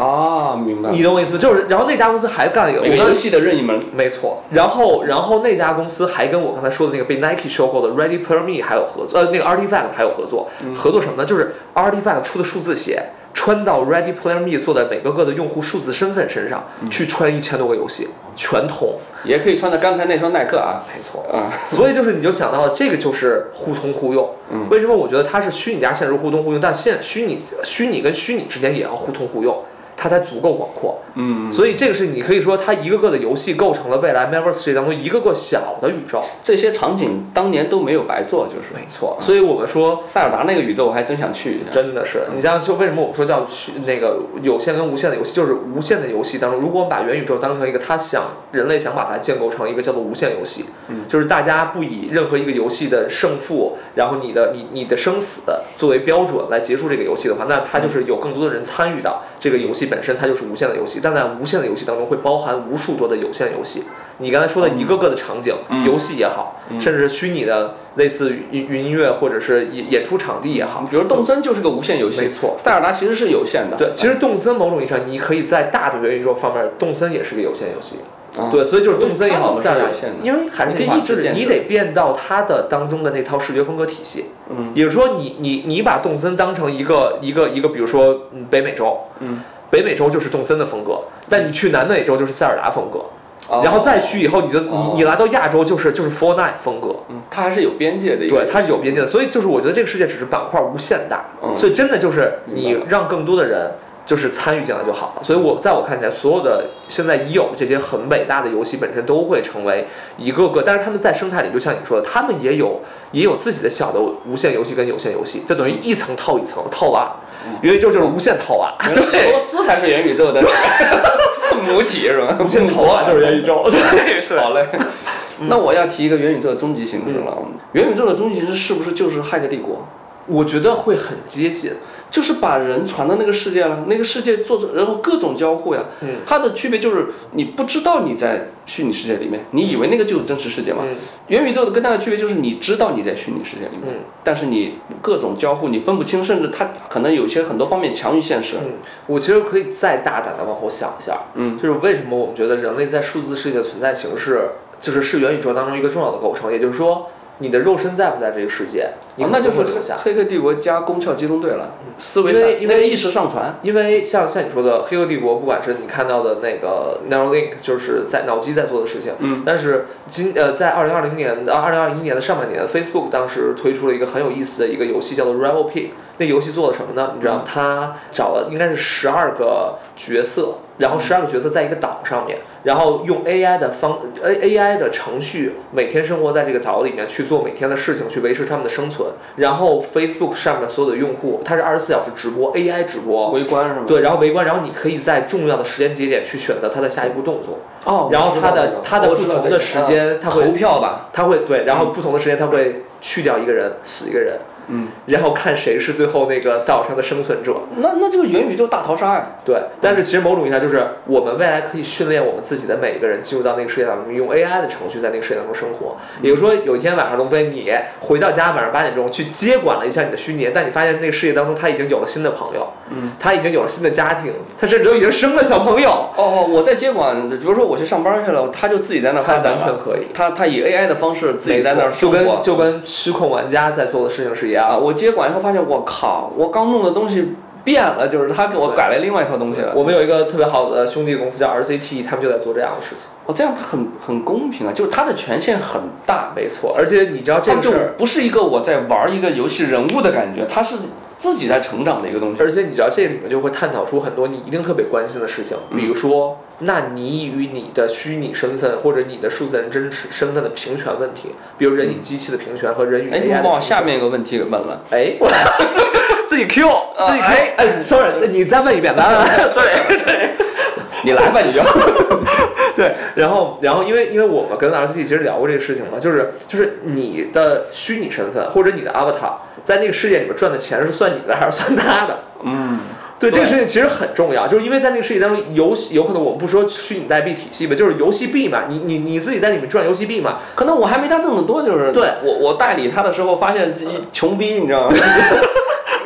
啊，明白。你懂我意思吗？就是，然后那家公司还干了一个每个游戏的任意门。没错。然后，然后那家公司还跟我刚才说的那个被 Nike 收购的 Ready Player Me 还有合作，呃，那个 Artifact 还有合作。合作什么呢？就是 Artifact 出的数字鞋。穿到 Ready Player Me 做在每个个的用户数字身份身上，去穿一千多个游戏，全通，也可以穿到刚才那双耐克啊，没错，啊，所以就是你就想到了这个就是互通互用。为什么我觉得它是虚拟加现实互通互用，但现虚拟虚拟跟虚拟之间也要互通互用。它才足够广阔，嗯，所以这个是你可以说，它一个个的游戏构成了未来 Metaverse 世界当中一个个小的宇宙。这些场景当年都没有白做，就是没错。所以我们说塞尔达那个宇宙，我还真想去一下。真的是，你像就为什么我们说叫去那个有限跟无限的游戏，就是无限的游戏当中，如果我们把元宇宙当成一个，他想人类想把它建构成一个叫做无限游戏，嗯，就是大家不以任何一个游戏的胜负，然后你的你你的生死作为标准来结束这个游戏的话，那它就是有更多的人参与到这个游戏本身，它就是无限的。游戏，但在无限的游戏当中会包含无数多的有限游戏。你刚才说的一个个的场景，游戏也好，甚至虚拟的类似云云音乐或者是演演出场地也好，比如动森就是个无限游戏。没错，塞尔达其实是有限的。对，其实动森某种意义上，你可以在大的元宇宙方面，动森也是个有限游戏。对，所以就是动森也好，塞尔达，因为还是那话，就是你得变到它的当中的那套视觉风格体系。嗯，也就是说，你你你把动森当成一个一个一个，比如说北美洲。嗯。北美洲就是动森的风格，但你去南美洲就是塞尔达风格，然后再去以后，你就你你来到亚洲就是就是 f o r n i t e 风格，嗯，它还是有边界的，对，它是有边界的，所以就是我觉得这个世界只是板块无限大，所以真的就是你让更多的人就是参与进来就好了。所以我在我看起来，所有的现在已有的这些很伟大的游戏本身都会成为一个个，但是他们在生态里，就像你说的，他们也有也有自己的小的无限游戏跟有限游戏，就等于一层套一层套娃。元宇宙就是无限套娃，对，俄罗斯才是元宇宙的 母体是吧？无限套娃 就是元宇宙，对，是。好嘞，那我要提一个元宇宙的终极形式了。元宇宙的终极形式是不是就是《骇客帝国》？我觉得会很接近。就是把人传到那个世界了，那个世界做然后各种交互呀。嗯。它的区别就是你不知道你在虚拟世界里面，你以为那个就是真实世界嘛？嗯。元宇宙的更大的区别就是你知道你在虚拟世界里面，嗯。但是你各种交互你分不清，甚至它可能有些很多方面强于现实。嗯。我其实可以再大胆的往后想一下，嗯，就是为什么我们觉得人类在数字世界的存在形式，就是是元宇宙当中一个重要的构成，也就是说。你的肉身在不在这个世界？那就是留下黑客帝国加攻壳机动队了。思维因为因为意识上传，因为像像你说的黑客帝国，不管是你看到的那个 Neuralink，就是在脑机在做的事情。嗯。但是今呃，在二零二零年的二零二一年的上半年，Facebook 当时推出了一个很有意思的一个游戏，叫做 Rival P。那游戏做了什么呢？你知道，他找了应该是十二个角色。然后十二个角色在一个岛上面，然后用 AI 的方 A AI 的程序每天生活在这个岛里面去做每天的事情，去维持他们的生存。然后 Facebook 上面所有的用户，它是二十四小时直播 AI 直播，围观是吗？对，然后围观，然后你可以在重要的时间节点去选择它的下一步动作。哦，然后它的它的不同的时间，它会投票吧？它会对，然后不同的时间它会去掉一个人，死一个人。嗯，然后看谁是最后那个岛上的生存者。那那这个元宇宙大逃杀呀？对，但是其实某种意义上就是我们未来可以训练我们自己的每一个人进入到那个世界当中，用 AI 的程序在那个世界当中生活。也就是说，有一天晚上，龙飞你回到家，晚上八点钟去接管了一下你的虚拟，但你发现那个世界当中他已经有了新的朋友，嗯，他已经有了新的家庭，他甚至都已经生了小朋友。哦哦，我在接管，比如说我去上班去了，他就自己在那发展完全可以。他他以 AI 的方式自己在那生活，就跟就跟失控玩家在做的事情是一样。我接管以后。发现我靠，我刚弄的东西变了，就是他给我改了另外一套东西了。我们有一个特别好的兄弟公司叫 RCT，他们就在做这样的事情。哦，这样他很很公平啊，就是他的权限很大。没错，而且你知道这个就不是一个我在玩一个游戏人物的感觉，他是自己在成长的一个东西。而且你知道这里面就会探讨出很多你一定特别关心的事情，比如说。那你与你的虚拟身份或者你的数字人真实身份的平权问题，比如人与机器的平权和人与 AI 的平权。哎，我下面一个问题给问问。哎，自己 Q，自己 Q。哎，sorry，你再问一遍，来来来，sorry，对，你来吧，你就。对，然后，然后，因为，因为我们跟 RCT 其实聊过这个事情嘛，就是，就是你的虚拟身份或者你的 Avatar 在那个世界里面赚的钱是算你的还是算他的？嗯。对这个事情其实很重要，就是因为在那个世界当中，游戏有可能我们不说虚拟代币体系吧，就是游戏币嘛，你你你自己在里面赚游戏币嘛，可能我还没他挣得多，就是对我我代理他的时候发现穷逼，你知道吗？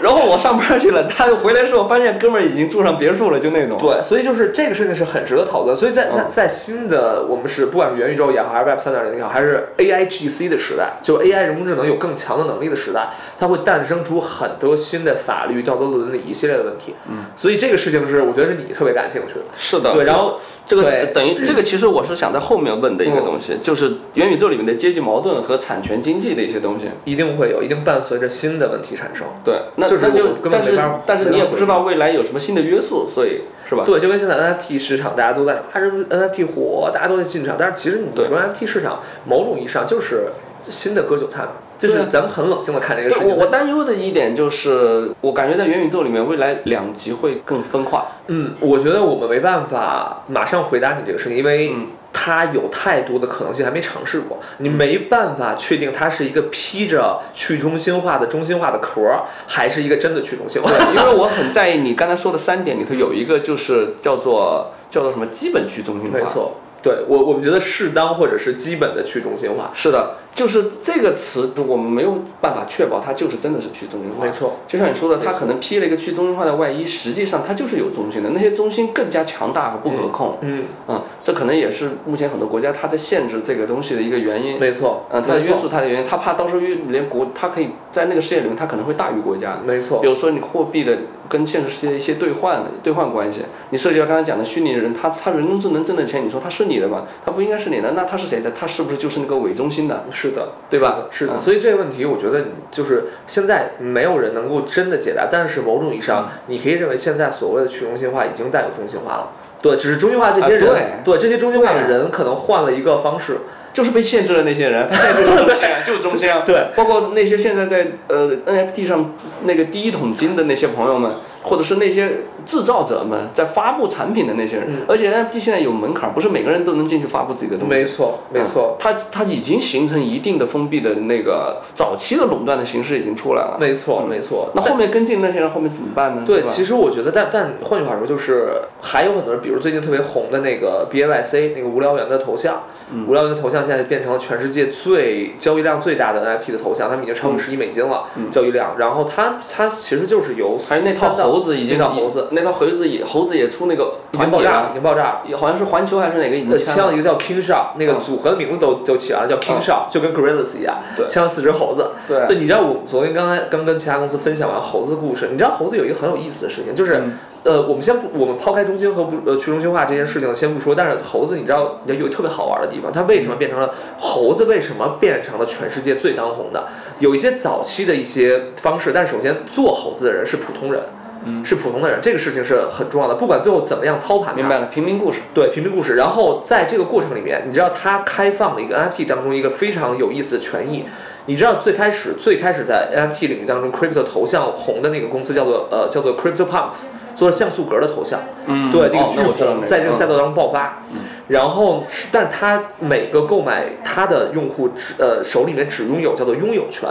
然后我上班去了，他又回来时候发现哥们儿已经住上别墅了，就那种。对，所以就是这个事情是很值得讨论。所以在在在新的我们是不管是元宇宙也好，还是 Web 三点零也好，还是 AI GC 的时代，就 AI 人工智能有更强的能力的时代，它会诞生出很多新的法律、道德伦理一系列的问题。嗯，所以这个事情是我觉得是你特别感兴趣的。是的。对，然后这个等于这个其实我是想在后面问的一个东西，就是元宇宙里面的阶级矛盾和产权经济的一些东西，一定会有，一定伴随着新的问题产生。对，那那就但是但是你也不知道未来有什么新的约束，所以是吧？对，就跟现在 NFT 市场，大家都在说啊，这 NFT 火，大家都在进场，但是其实你说 NFT 市场，某种意义上就是新的割韭菜嘛。就是咱们很冷静的看这个事情。我我担忧的一点就是，我感觉在元宇宙里面，未来两极会更分化。嗯，我觉得我们没办法马上回答你这个事情，因为它有太多的可能性还没尝试过，你没办法确定它是一个披着去中心化的中心化的壳，还是一个真的去中心化。因为我很在意你刚才说的三点里头有一个就是叫做叫做什么基本去中心化。没错。对我，我们觉得适当或者是基本的去中心化。是的，就是这个词，我们没有办法确保它就是真的是去中心化。没错，就像你说的，它可能披了一个去中心化的外衣，实际上它就是有中心的。那些中心更加强大和不可控。嗯嗯，这可能也是目前很多国家它在限制这个东西的一个原因。没错，嗯，它在约束它的原因，它怕到时候连国，它可以在那个世界里面，它可能会大于国家。没错，比如说你货币的跟现实世界一些兑换兑换关系，你涉及到刚才讲的虚拟人，他他人工智能挣的钱，你说他是你的嘛？他不应该。是你的，那他是谁的？他是不是就是那个伪中心的？是的，对吧？是的。所以这个问题，我觉得就是现在没有人能够真的解答。但是某种意义上，你可以认为现在所谓的去中心化已经带有中心化了。对，只是中心化这些人，对这些中心化的人可能换了一个方式。就是被限制的那些人，他现在就是 中心，就是中心啊。对，包括那些现在在呃 NFT 上那个第一桶金的那些朋友们，或者是那些制造者们在发布产品的那些人。而且 NFT 现在有门槛，不是每个人都能进去发布自己的东西。没错，没错。它它已经形成一定的封闭的那个早期的垄断的形式已经出来了。没错，没错。那后面跟进那些人后面怎么办呢？对，其实我觉得，但但换句话说，就是还有很多人，比如最近特别红的那个 BAYC 那个无聊猿的头像。无聊猿的头像现在变成了全世界最交易量最大的 NFT 的头像，他们已经超过十亿美金了交易量。然后它它其实就是由还有那套猴子已经那套猴子。那套猴子也猴子也出那个已经爆炸已经爆炸，好像是环球还是哪个已经签了一个叫 King Shark，那个组合的名字都都起来了，叫 King Shark，就跟 Gorillas 一样，签了四只猴子。对，你知道我昨天刚才刚跟其他公司分享完猴子的故事，你知道猴子有一个很有意思的事情，就是。呃，我们先不，我们抛开中心和不呃去中心化这件事情先不说，但是猴子，你知道有特别好玩的地方，它为什么变成了猴子？为什么变成了全世界最当红的？有一些早期的一些方式，但首先做猴子的人是普通人，嗯，是普通的人，这个事情是很重要的。不管最后怎么样操盘，明白了，平民故事，对，平民故事。然后在这个过程里面，你知道它开放了一个 NFT 当中一个非常有意思的权益。你知道最开始最开始在 NFT 领域当中，Crypto 头像红的那个公司叫做呃叫做 Crypto Punks。做了像素格的头像，对那个巨红，在这个赛道当中爆发。然后，但他每个购买他的用户只呃手里面只拥有叫做拥有权，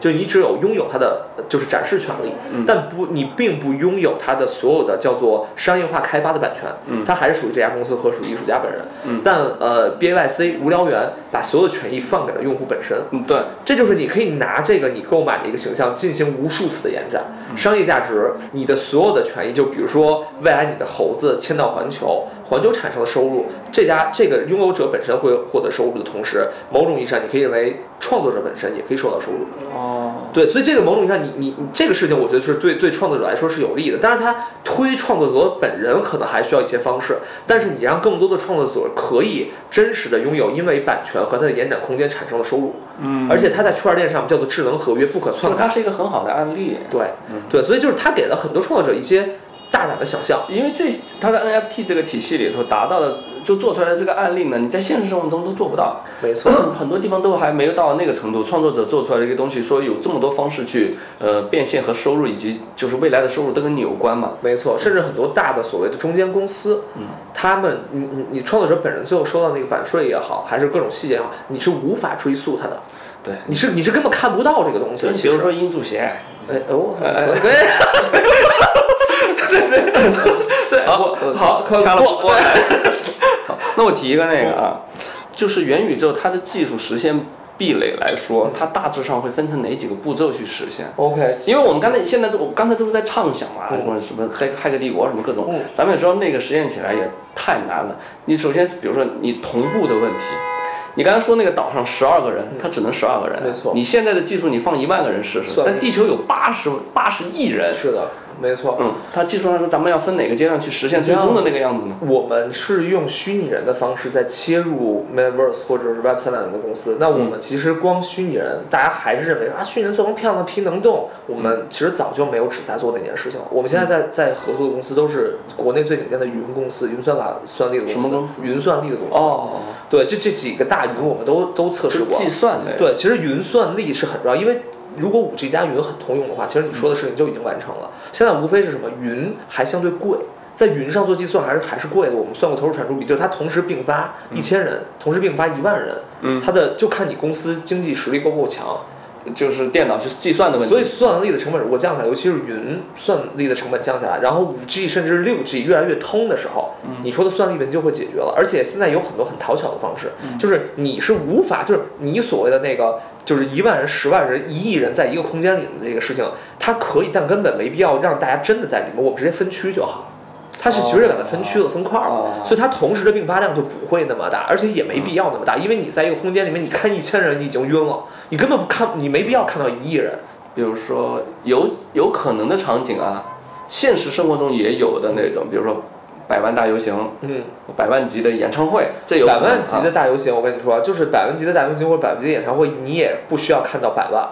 就你只有拥有他的就是展示权利，但不你并不拥有他的所有的叫做商业化开发的版权，它还是属于这家公司和属于艺术家本人。但呃 B A Y C 无聊猿把所有的权益放给了用户本身，对，这就是你可以拿这个你购买的一个形象进行无数次的延展，商业价值，你的所有的权益就。比如说，未来你的猴子迁到环球，环球产生的收入，这家这个拥有者本身会获得收入的同时，某种意义上你可以认为创作者本身也可以受到收入。哦，对，所以这个某种意义上，你你你这个事情，我觉得是对对创作者来说是有利的。但是他推创作者本人可能还需要一些方式，但是你让更多的创作者可以真实的拥有因为版权和它的延展空间产生的收入。嗯，而且它在区块链上叫做智能合约，不可篡改。它是一个很好的案例。对，对，所以就是它给了很多创作者一些。大胆的想象，因为这它的 NFT 这个体系里头达到的，就做出来的这个案例呢，你在现实生活中都做不到。没错，很多地方都还没有到那个程度。创作者做出来的一个东西，说有这么多方式去呃变现和收入，以及就是未来的收入都跟你有关嘛。没错，甚至很多大的所谓的中间公司，嗯，他们你你你创作者本人最后收到那个版税也好，还是各种细节也好，你是无法追溯他的。对，你是你是根本看不到这个东西。比如说音助鞋，哎哦，对。对对对，好，好，掐了不好，那我提一个那个啊，就是元宇宙它的技术实现壁垒来说，它大致上会分成哪几个步骤去实现？OK，因为我们刚才现在都刚才都是在畅想嘛，什么什么黑黑客帝国什么各种，咱们也知道那个实验起来也太难了。你首先比如说你同步的问题，你刚才说那个岛上十二个人，他只能十二个人，没错。你现在的技术你放一万个人试试，但地球有八十八十亿人，是的。没错，嗯，它技术上说，咱们要分哪个阶段去实现最终的那个样子呢？我们是用虚拟人的方式在切入 Metaverse 或者是 Web 三点零的公司。那我们其实光虚拟人，大家还是认为啊，虚拟人做成漂亮、的皮能动。我们其实早就没有只在做那件事情了。我们现在在在合作的公司都是国内最顶尖的云公司、云算法算力的公司。什么公司？云算力的公司。哦。对，这这几个大云我们都都测试过。计算类。对，其实云算力是很重要，因为。如果五 G 加云很通用的话，其实你说的事情就已经完成了。现在无非是什么云还相对贵，在云上做计算还是还是贵的。我们算过投入产出比，就是它同时并发一千人，同时并发一万人，它的就看你公司经济实力够不够强。就是电脑去计算的问题，所以算力的成本如果降下来，尤其是云算力的成本降下来，然后五 G 甚至六 G 越来越通的时候，你说的算力问题就会解决了。而且现在有很多很讨巧的方式，就是你是无法，就是你所谓的那个，就是一万人、十万人、一亿人在一个空间里的这个事情，它可以，但根本没必要让大家真的在里面，我们直接分区就好。它是其实把它分区了、分块了，所以它同时的并发量就不会那么大，而且也没必要那么大，因为你在一个空间里面，你看一千人你已经晕了，你根本不看，你没必要看到一亿人。比如说有有可能的场景啊，现实生活中也有的那种，比如说百万大游行，嗯，百万级的演唱会，这有百万级的大游行，我跟你说，就是百万级的大游行或者百万级的演唱会，你也不需要看到百万，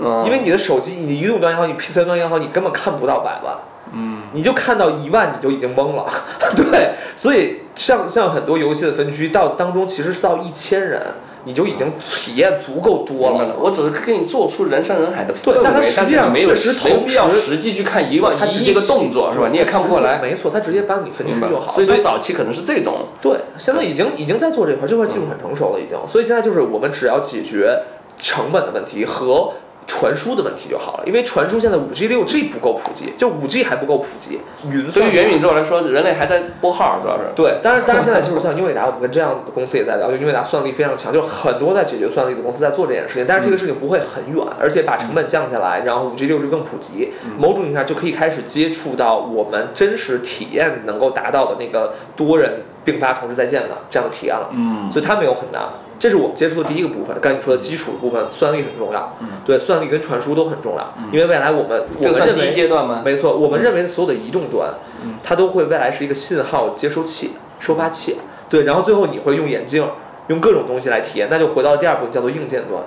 嗯，因为你的手机，你移动端也好，你 PC 端也好，你根本看不到百万。嗯，你就看到一万，你就已经懵了，对，所以像像很多游戏的分区到当中，其实是到一千人，你就已经体验足够多了。我只是给你做出人山人海的氛围，但它实际上确实没必要实际去看一万一亿个动作是吧？你也看不过来。没错，他直接帮你分区就好。所以最早期可能是这种。对，现在已经已经在做这块，这块技术很成熟了已经。所以现在就是我们只要解决成本的问题和。传输的问题就好了，因为传输现在五 G、六 G 不够普及，就五 G 还不够普及。云对于元宇宙来说，人类还在拨号，主要是。对，但是但是现在就是像英伟达，我们跟这样的公司也在聊，就英伟达算力非常强，就很多在解决算力的公司在做这件事情。但是这个事情不会很远，而且把成本降下来，然后五 G、六 G 更普及，某种意义上就可以开始接触到我们真实体验能够达到的那个多人并发同时在线的这样的体验了。嗯，所以它没有很大。这是我们接触的第一个部分，刚才你说的基础的部分，算力很重要。嗯，对，算力跟传输都很重要，因为未来我们我们认为阶段吗？没错，我们认为的所有的移动端，它都会未来是一个信号接收器、收发器。对，然后最后你会用眼镜，用各种东西来体验，那就回到第二部分，叫做硬件端。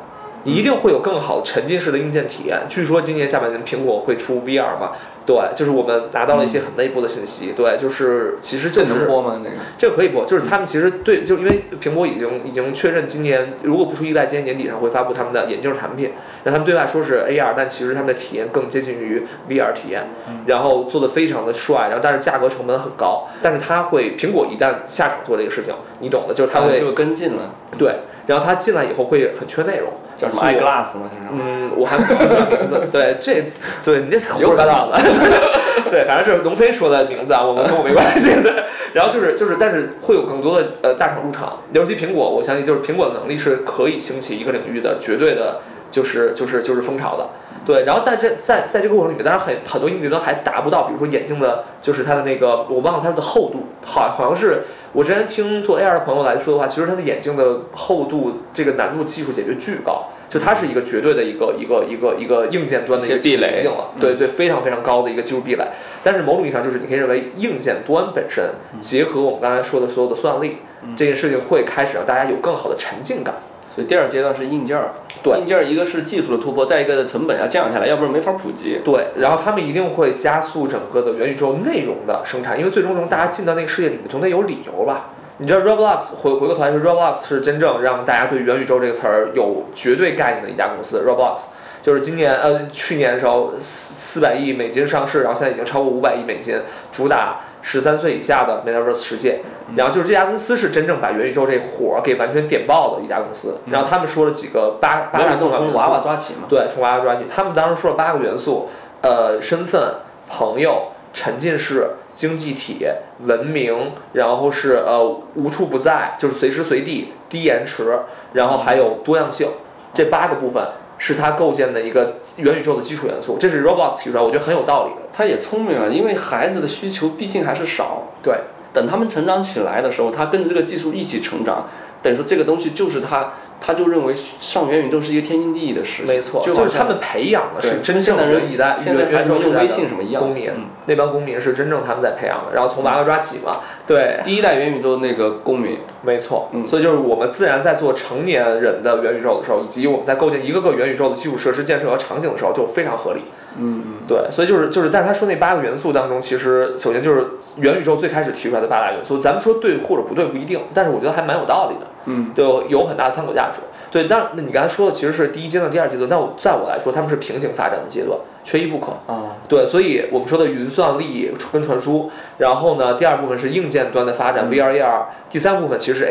你一定会有更好的沉浸式的硬件体验。据说今年下半年苹果会出 VR 嘛？对，就是我们拿到了一些很内部的信息。对，就是其实这能播吗？那个这个可以播，就是他们其实对，就因为苹果已经已经确认今年如果不出意外，今年年底上会发布他们的眼镜产品，让他们对外说是 AR，但其实他们的体验更接近于 VR 体验，然后做的非常的帅，然后但是价格成本很高，但是它会苹果一旦下场做这个事情，你懂的，就是它会就跟进了，对，然后它进来以后会很缺内容。叫什么 iGlass 吗？嗯，我还不知道名字。对，这对你这胡说八道的。对，反正是龙飞说的名字啊，我们跟我没关系。对，然后就是就是，但是会有更多的呃大厂入场，尤其苹果，我相信就是苹果的能力是可以兴起一个领域的，绝对的，就是就是就是风潮的。对，然后但是在在这个过程里面，当然很很多硬件端还达不到，比如说眼镜的，就是它的那个，我忘了它的厚度，好好像是我之前听做 AR 的朋友来说的话，其实它的眼镜的厚度这个难度技术解决巨高，就它是一个绝对的一个一个一个一个硬件端的一个壁垒了，对对，非常非常高的一个技术壁垒。但是某种意义上，就是你可以认为硬件端本身结合我们刚才说的所有的算力，这件事情会开始让大家有更好的沉浸感。所以第二阶段是硬件儿，对，硬件儿一个是技术的突破，再一个的成本要降下来，要不然没法普及。对，然后他们一定会加速整个的元宇宙内容的生产，因为最终从大家进到那个世界里面，总得有理由吧？你知道 Roblox 回回过头来说，Roblox 是真正让大家对元宇宙这个词儿有绝对概念的一家公司。Roblox 就是今年呃去年的时候四四百亿美金上市，然后现在已经超过五百亿美金，主打。十三岁以下的 Metaverse 世界，然后就是这家公司是真正把元宇宙这火给完全点爆的一家公司。然后他们说了几个八八个重要元素，从娃娃抓起嘛。对，从娃娃抓起。他们当时说了八个元素，呃，身份、朋友、沉浸式、经济体、文明，然后是呃无处不在，就是随时随地、低延迟，然后还有多样性。这八个部分是它构建的一个元宇宙的基础元素。这是 Roblox 提出来，我觉得很有道理的。他也聪明啊，因为孩子的需求毕竟还是少。对。等他们成长起来的时候，他跟着这个技术一起成长，等于说这个东西就是他。他就认为上元宇宙是一个天经地义的事情，没错，就是他们培养的是真正的人一代元宇宙用微信什么一样公民，那帮公民是真正他们在培养的，然后从娃娃抓起嘛，对，第一代元宇宙那个公民，没错，所以就是我们自然在做成年人的元宇宙的时候，以及我们在构建一个个元宇宙的基础设施建设和场景的时候，就非常合理。嗯嗯，对，所以就是就是，但是他说那八个元素当中，其实首先就是元宇宙最开始提出来的八大元素，咱们说对或者不对不一定，但是我觉得还蛮有道理的，嗯，就有很大的参考价值。对，但那你刚才说的其实是第一阶段、第二阶段，但我在我来说，他们是平行发展的阶段，缺一不可。啊，对，所以我们说的云算力跟传输，然后呢，第二部分是硬件端的发展，VR、AR，第三部分其实是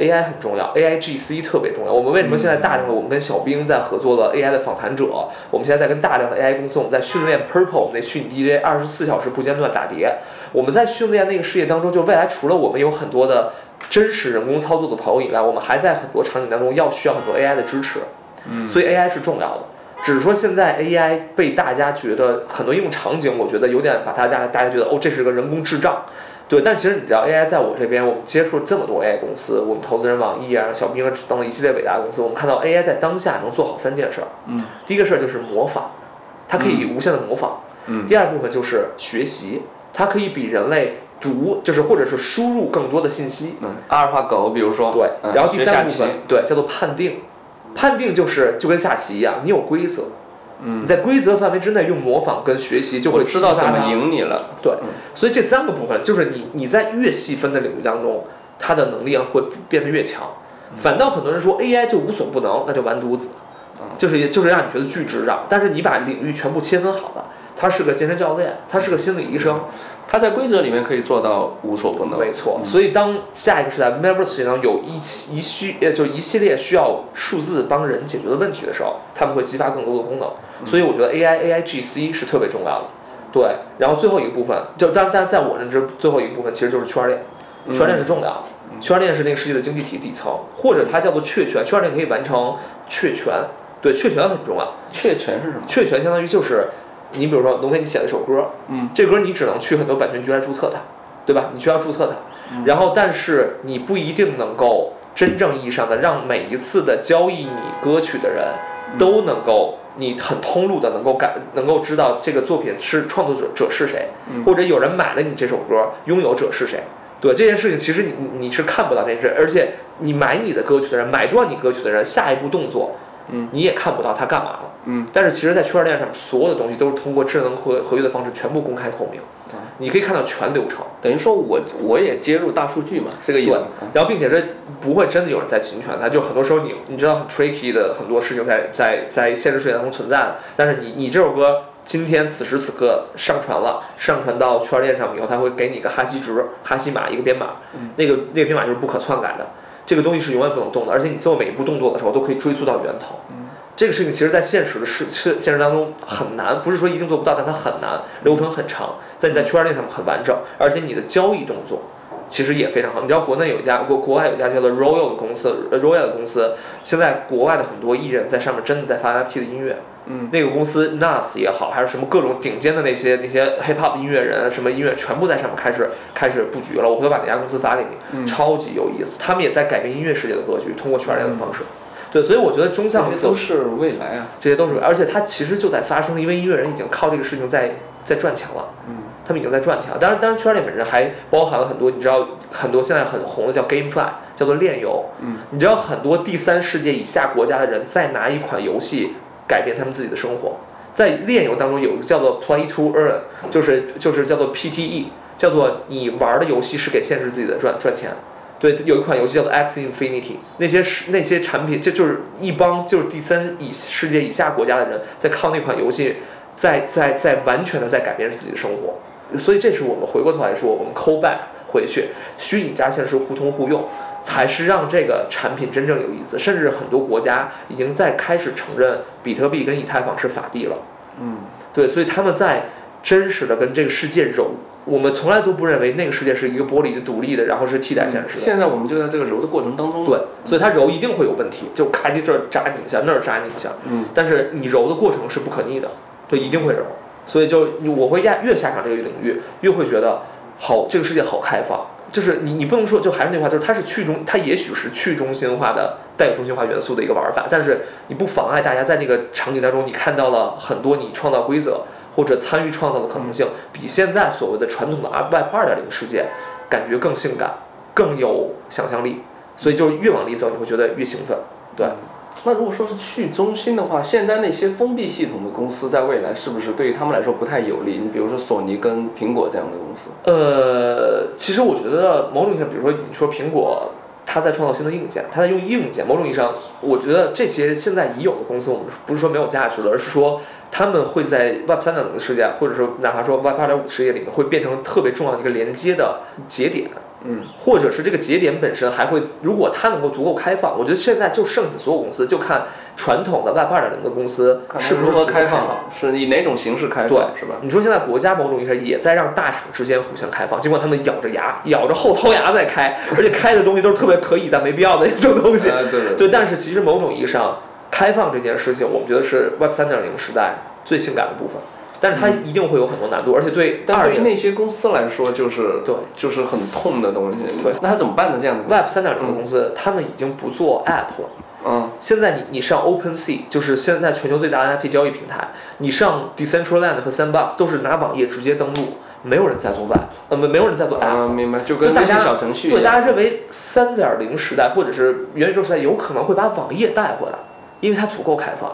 AI，AI 很重要，AIGC 特别重要。我们为什么现在大量的我们跟小兵在合作了 AI 的访谈者？我们现在在跟大量的 AI 公司，我们在训练 Purple 我们那虚拟 DJ 二十四小时不间断打碟。我们在训练那个事业当中，就未来除了我们有很多的。真实人工操作的朋友以外，我们还在很多场景当中要需要很多 AI 的支持，嗯，所以 AI 是重要的。只是说现在 AI 被大家觉得很多应用场景，我觉得有点把大家大家觉得哦，这是个人工智障，对。但其实你知道 AI 在我这边，我们接触了这么多 AI 公司，我们投资人网易啊、小兵啊等等一系列伟大公司，我们看到 AI 在当下能做好三件事儿，嗯，第一个事儿就是模仿，它可以无限的模仿，嗯，第二部分就是学习，它可以比人类。读就是或者是输入更多的信息，嗯，阿尔法狗，比如说，对，然后第三部分，对，叫做判定，判定就是就跟下棋一样，你有规则，嗯，你在规则范围之内用模仿跟学习就会知道怎么赢你了，对，所以这三个部分就是你你在越细分的领域当中，他的能力会变得越强，反倒很多人说 AI 就无所不能，那就完犊子，就是就是让你觉得巨智障，但是你把领域全部切分好了，他是个健身教练，他是个心理医生。他在规则里面可以做到无所不能。没错，所以当下一个时代 Metaverse 上有一一需呃就一系列需要数字帮人解决的问题的时候，他们会激发更多的功能。所以我觉得 AI AIGC 是特别重要的。对，然后最后一个部分，就当但在我认知最后一个部分其实就是区块链，区块链是重要的。区块链是那个世界的经济体底层，或者它叫做确权，区块链可以完成确权。对，确权很重要。确权是什么？确权相当于就是。你比如说，龙飞，你写了一首歌，嗯，这歌你只能去很多版权局来注册它，对吧？你需要注册它，然后但是你不一定能够真正意义上的让每一次的交易你歌曲的人都能够，你很通路的能够感，能够知道这个作品是创作者者是谁，或者有人买了你这首歌，拥有者是谁。对这件事情，其实你你是看不到这件事，而且你买你的歌曲的人，买断你歌曲的人，下一步动作。嗯，你也看不到他干嘛了。嗯，但是其实，在区块链上，所有的东西都是通过智能合合约的方式全部公开透明。你可以看到全流程，等于说我我也接入大数据嘛，这个意思。然后，并且这不会真的有人在侵权，它就很多时候你你知道很 tricky 的很多事情在在在现实世界当中存在。但是你你这首歌今天此时此刻上传了，上传到区块链上以后，它会给你一个哈希值、哈希码一个编码，那个那个编码就是不可篡改的。这个东西是永远不能动的，而且你做每一步动作的时候都可以追溯到源头。这个事情其实，在现实的事现现实当中很难，不是说一定做不到，但它很难，流程很长，在你在区块链上很完整，而且你的交易动作其实也非常好。你知道国内有一家国国外有一家叫做 Royal 的公司，Royal 的公司，现在国外的很多艺人在上面真的在发 NFT 的音乐。嗯，那个公司 Nas 也好，还是什么各种顶尖的那些那些 Hip Hop 音乐人，什么音乐全部在上面开始开始布局了。我回头把那家公司发给你，超级有意思。他们也在改变音乐世界的格局，通过区块链的方式。对，所以我觉得中向都是未来啊，这些都是，而且它其实就在发生，因为音乐人已经靠这个事情在在赚钱了。嗯，他们已经在赚钱了。当然，当然，区块链本身还包含了很多，你知道，很多现在很红的叫 GameFi，叫做链游。嗯，你知道很多第三世界以下国家的人在拿一款游戏改变他们自己的生活。在链游当中有一个叫做 Play to Earn，就是就是叫做 PTE，叫做你玩的游戏是给现实自己的赚赚钱。对，有一款游戏叫做 X Infinity，那些是那些产品，这就是一帮就是第三以世界以下国家的人在靠那款游戏，在在在完全的在改变自己的生活。所以这是我们回过头来说，我们 call back 回去，虚拟加现实互通互用，才是让这个产品真正有意思。甚至很多国家已经在开始承认比特币跟以太坊是法币了。嗯，对，所以他们在真实的跟这个世界揉。我们从来都不认为那个世界是一个玻璃的独立的，然后是替代现实的。现在我们就在这个揉的过程当中。对，所以它揉一定会有问题，就咔叽这儿扎你一下，那儿扎你一下。嗯。但是你揉的过程是不可逆的，对，一定会揉。所以就你我会越越下场这个领域，越会觉得好，这个世界好开放。就是你你不能说，就还是那句话，就是它是去中，它也许是去中心化的带有中心化元素的一个玩法，但是你不妨碍大家在那个场景当中，你看到了很多你创造规则。或者参与创造的可能性，比现在所谓的传统的 Web 二点零世界感觉更性感，更有想象力。所以就越往里走，你会觉得越兴奋。对。那如果说是去中心的话，现在那些封闭系统的公司在未来是不是对于他们来说不太有利？你比如说索尼跟苹果这样的公司。呃，其实我觉得某种意义上，比如说你说苹果。它在创造新的硬件，它在用硬件。某种意义上，我觉得这些现在已有的公司，我们不是说没有价值的，而是说他们会在 Web 三点零的世界，或者说哪怕说 Web 二点五的世界里面，会变成特别重要的一个连接的节点。嗯，或者是这个节点本身还会，如果它能够足够开放，我觉得现在就剩下所有公司，就看传统的 Web 二点零的公司是如何开放，是以哪种形式开放，对，是吧？你说现在国家某种意义上也在让大厂之间互相开放，尽管他们咬着牙、咬着后槽牙在开，而且开的东西都是特别可以但没必要的那种东西。对对。但是其实某种意义上，开放这件事情，我们觉得是 Web 三点零时代最性感的部分。但是它一定会有很多难度，而且对，但对于那些公司来说，就是对，就是很痛的东西。对，那它怎么办呢？这样的 Web 三点零的公司，他们已经不做 App 了。嗯。现在你你上 OpenSea，就是现在全球最大的 NFT 交易平台，你上 Decentraland 和 Sandbox 都是拿网页直接登录，没有人在做 Web，呃，没没有人在做 App。明白。就跟大家小程序。对，大家认为三点零时代或者是元宇宙时代有可能会把网页带回来，因为它足够开放。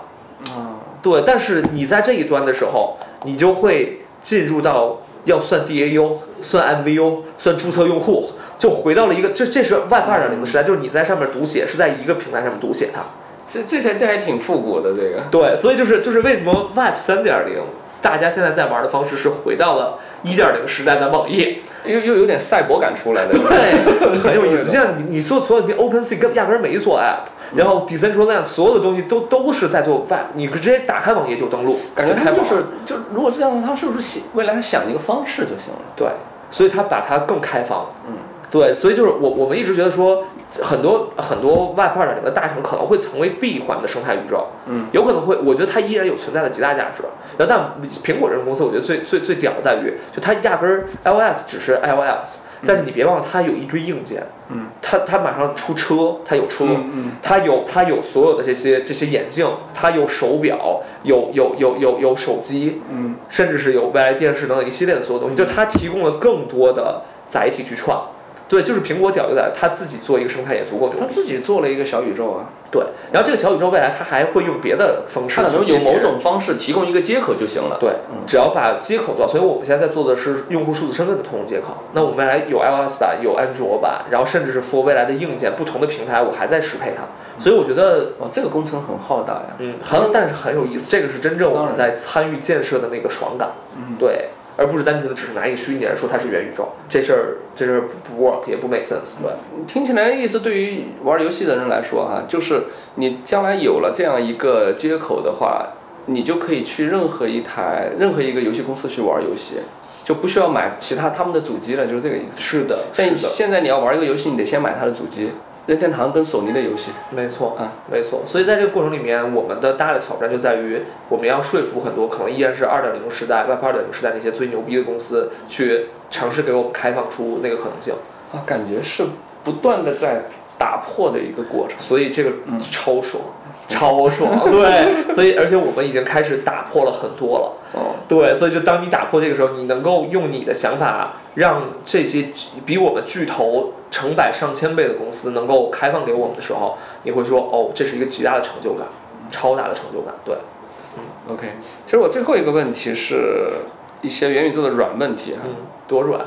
啊。对，但是你在这一端的时候。你就会进入到要算 DAU、算 MVU、算注册用户，就回到了一个，这这是 Web 二点零的时代，就是你在上面读写是在一个平台上面读写它。这这才这还挺复古的这个。对，所以就是就是为什么 Web 三点零，大家现在在玩的方式是回到了一点零时代的网页，又又有点赛博感出来的。对，很有意思。像你你做所有的 OpenSea 跟压根儿没做 App。然后 Decentraland 所有的东西都都是在做 Web，你直接打开网页就登录，感觉他就是就如果是这样，他们是不是想未来他想一个方式就行了？对，所以他把它更开放。嗯，对，所以就是我我们一直觉得说，很多很多 Web 二点零的大厂可能会成为闭环的生态宇宙。嗯，有可能会，我觉得它依然有存在的极大价值。然后但苹果这种公司，我觉得最最最屌在于，就它压根儿 iOS 只是 iOS。但是你别忘了，它有一堆硬件，嗯，它它马上出车，它有车，嗯它有它有所有的这些这些眼镜，它有手表，有有有有有手机，嗯，甚至是有未来电视等等一系列的所有东西，就它提供了更多的载体去创。对，就是苹果屌就在他自己做一个生态也足够牛。他自己做了一个小宇宙啊。对，然后这个小宇宙未来他还会用别的方式。可能有某种方式提供一个接口就行了。对，只要把接口做，所以我们现在在做的是用户数字身份的通用接口。那我们未来有 iOS 版，有安卓版，然后甚至是 for 未来的硬件，不同的平台我还在适配它。所以我觉得，哇，这个工程很浩大呀。嗯，很，但是很有意思，这个是真正我们在参与建设的那个爽感。嗯，对。而不是单纯的只是拿一个虚拟来说它是元宇宙，这事儿这事儿不 work 也不 make sense，对听起来意思对于玩游戏的人来说哈，就是你将来有了这样一个接口的话，你就可以去任何一台任何一个游戏公司去玩游戏，就不需要买其他他们的主机了，就是这个意思。是的，现现在你要玩一个游戏，你得先买它的主机。任天堂跟索尼的游戏，没错啊，没错。所以在这个过程里面，我们的大的挑战就在于，我们要说服很多可能依然是二点零时代、Web 二点零时代那些最牛逼的公司，去尝试给我们开放出那个可能性。啊，感觉是不断的在打破的一个过程。所以这个超爽。超爽，对，所以而且我们已经开始打破了很多了，哦，对，所以就当你打破这个时候，你能够用你的想法让这些比我们巨头成百上千倍的公司能够开放给我们的时候，你会说，哦，这是一个极大的成就感，超大的成就感，对，嗯，OK，其实我最后一个问题是一些元宇宙的软问题哈，多软。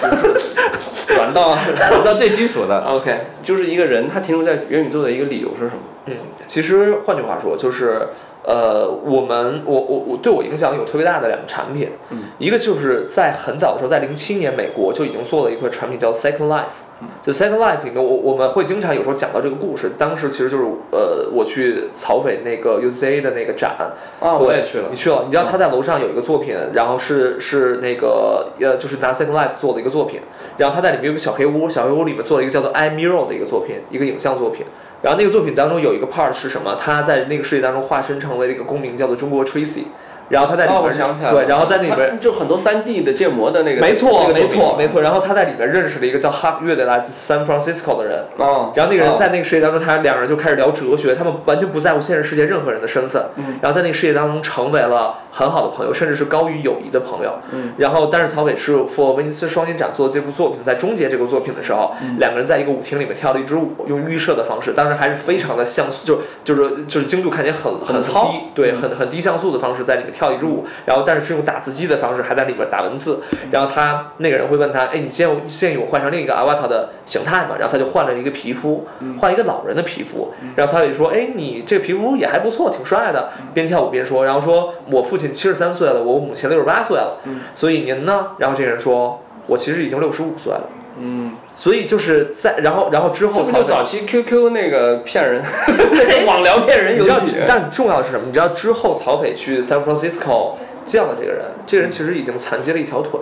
软 软到 软到最基础的。OK，就是一个人他停留在元宇宙的一个理由是什么？嗯，其实换句话说，就是呃，我们我我我对我影响有特别大的两个产品，嗯，一个就是在很早的时候，在零七年美国就已经做了一款产品叫 Second Life。就 Second Life 里面，我我们会经常有时候讲到这个故事。当时其实就是呃，我去曹斐那个 UCA 的那个展，啊，我也去了。你去了？你知道他在楼上有一个作品，然后是是那个呃，就是拿 Second Life 做的一个作品。然后他在里面有个小黑屋，小黑屋里面做了一个叫做 I Mirror 的一个作品，一个影像作品。然后那个作品当中有一个 part 是什么？他在那个世界当中化身成为了一个公民，叫做中国 Tracy。然后他在里边对，然后在里边就很多三 D 的建模的那个，没错，没错，没错。然后他在里边认识了一个叫哈月的来自 San Francisco 的人，哦，然后那个人在那个世界当中，他两人就开始聊哲学，他们完全不在乎现实世界任何人的身份，嗯，然后在那个世界当中成为了很好的朋友，甚至是高于友谊的朋友，嗯。然后，但是曹伟是 for 威尼斯双年展做的这部作品，在终结这个作品的时候，两个人在一个舞厅里面跳了一支舞，用预设的方式，当时还是非常的像素，就就是就是精度看起来很很低，对，很很低像素的方式在里面跳一支舞，然后。但是是用打字机的方式，还在里边打文字。然后他那个人会问他：“哎，你建议建议我换成另一个 avatar 的形态吗？”然后他就换了一个皮肤，换一个老人的皮肤。然后曹伟说：“哎，你这个皮肤也还不错，挺帅的。”边跳舞边说：“然后说我父亲七十三岁了，我母亲六十八岁了，所以您呢？”然后这个人说：“我其实已经六十五岁了。”嗯，所以就是在然后然后之后，这不就早期 QQ 那个骗人 网聊骗人游戏？但重要的是什么？你知道之后曹斐去 San Francisco。见了这个人，这个人其实已经残疾了一条腿，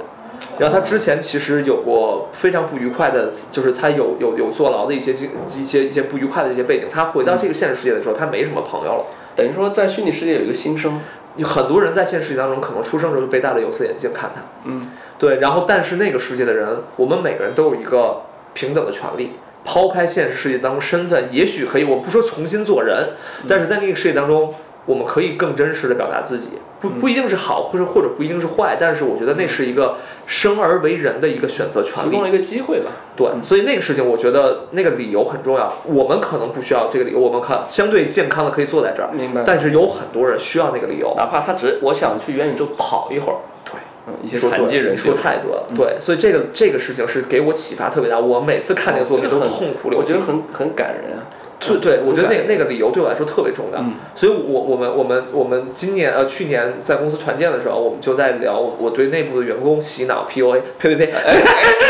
然后他之前其实有过非常不愉快的，就是他有有有坐牢的一些经一些一些不愉快的一些背景。他回到这个现实世界的时候，他没什么朋友了。等于说，在虚拟世界有一个新生，很多人在现实世界当中可能出生的时候就被戴了有色眼镜看他。嗯，对。然后，但是那个世界的人，我们每个人都有一个平等的权利。抛开现实世界当中身份，也许可以，我不说重新做人，但是在那个世界当中。我们可以更真实的表达自己，不不一定是好，或者或者不一定是坏，但是我觉得那是一个生而为人的一个选择权利，提供了一个机会吧。对，所以那个事情，我觉得那个理由很重要。我们可能不需要这个理由，我们看相对健康的可以坐在这儿，明白。但是有很多人需要那个理由，哪怕他只我想去元宇宙跑一会儿。对，嗯，一些残疾人说太多了。对，所以这个这个事情是给我启发特别大。我每次看那个作品都痛苦流涕，我觉得很很感人啊。对对，我觉得那个那个理由对我来说特别重要，所以，我我们我们我们今年呃去年在公司团建的时候，我们就在聊我对内部的员工洗脑 PUA，呸呸呸，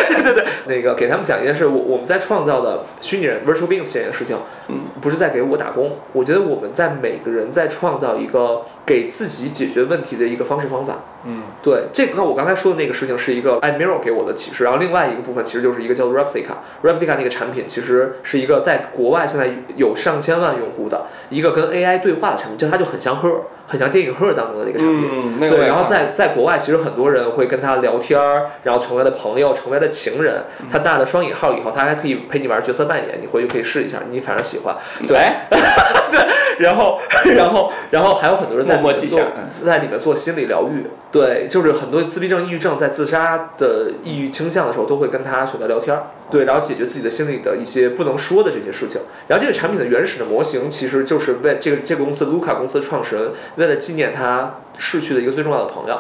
对对对，那个给他们讲一件事，我我们在创造的虚拟人 Virtual Beings 这件事情，嗯，不是在给我打工，我觉得我们在每个人在创造一个给自己解决问题的一个方式方法，嗯，对，这个我刚才说的那个事情是一个 i Mirror 给我的启示，然后另外一个部分其实就是一个叫做 Replica，Replica 那个产品其实是一个在国外现在。有上千万用户的一个跟 AI 对话的产品，就它就很像赫，很像电影赫当中的那个产品。对，然后在在国外，其实很多人会跟他聊天儿，然后成为了朋友，成为了情人。他带了双引号以后，他还可以陪你玩角色扮演，你回去可以试一下，你反正喜欢。对，对，然后然后然后还有很多人在默默记下，在里面做心理疗愈。对，就是很多自闭症、抑郁症在自杀的抑郁倾向的时候，都会跟他选择聊天儿。对，然后解决自己的心里的一些不能说的这些事情。然后这个产品的原始的模型，其实就是为这个这个公司卢卡公司的创始人，为了纪念他逝去的一个最重要的朋友，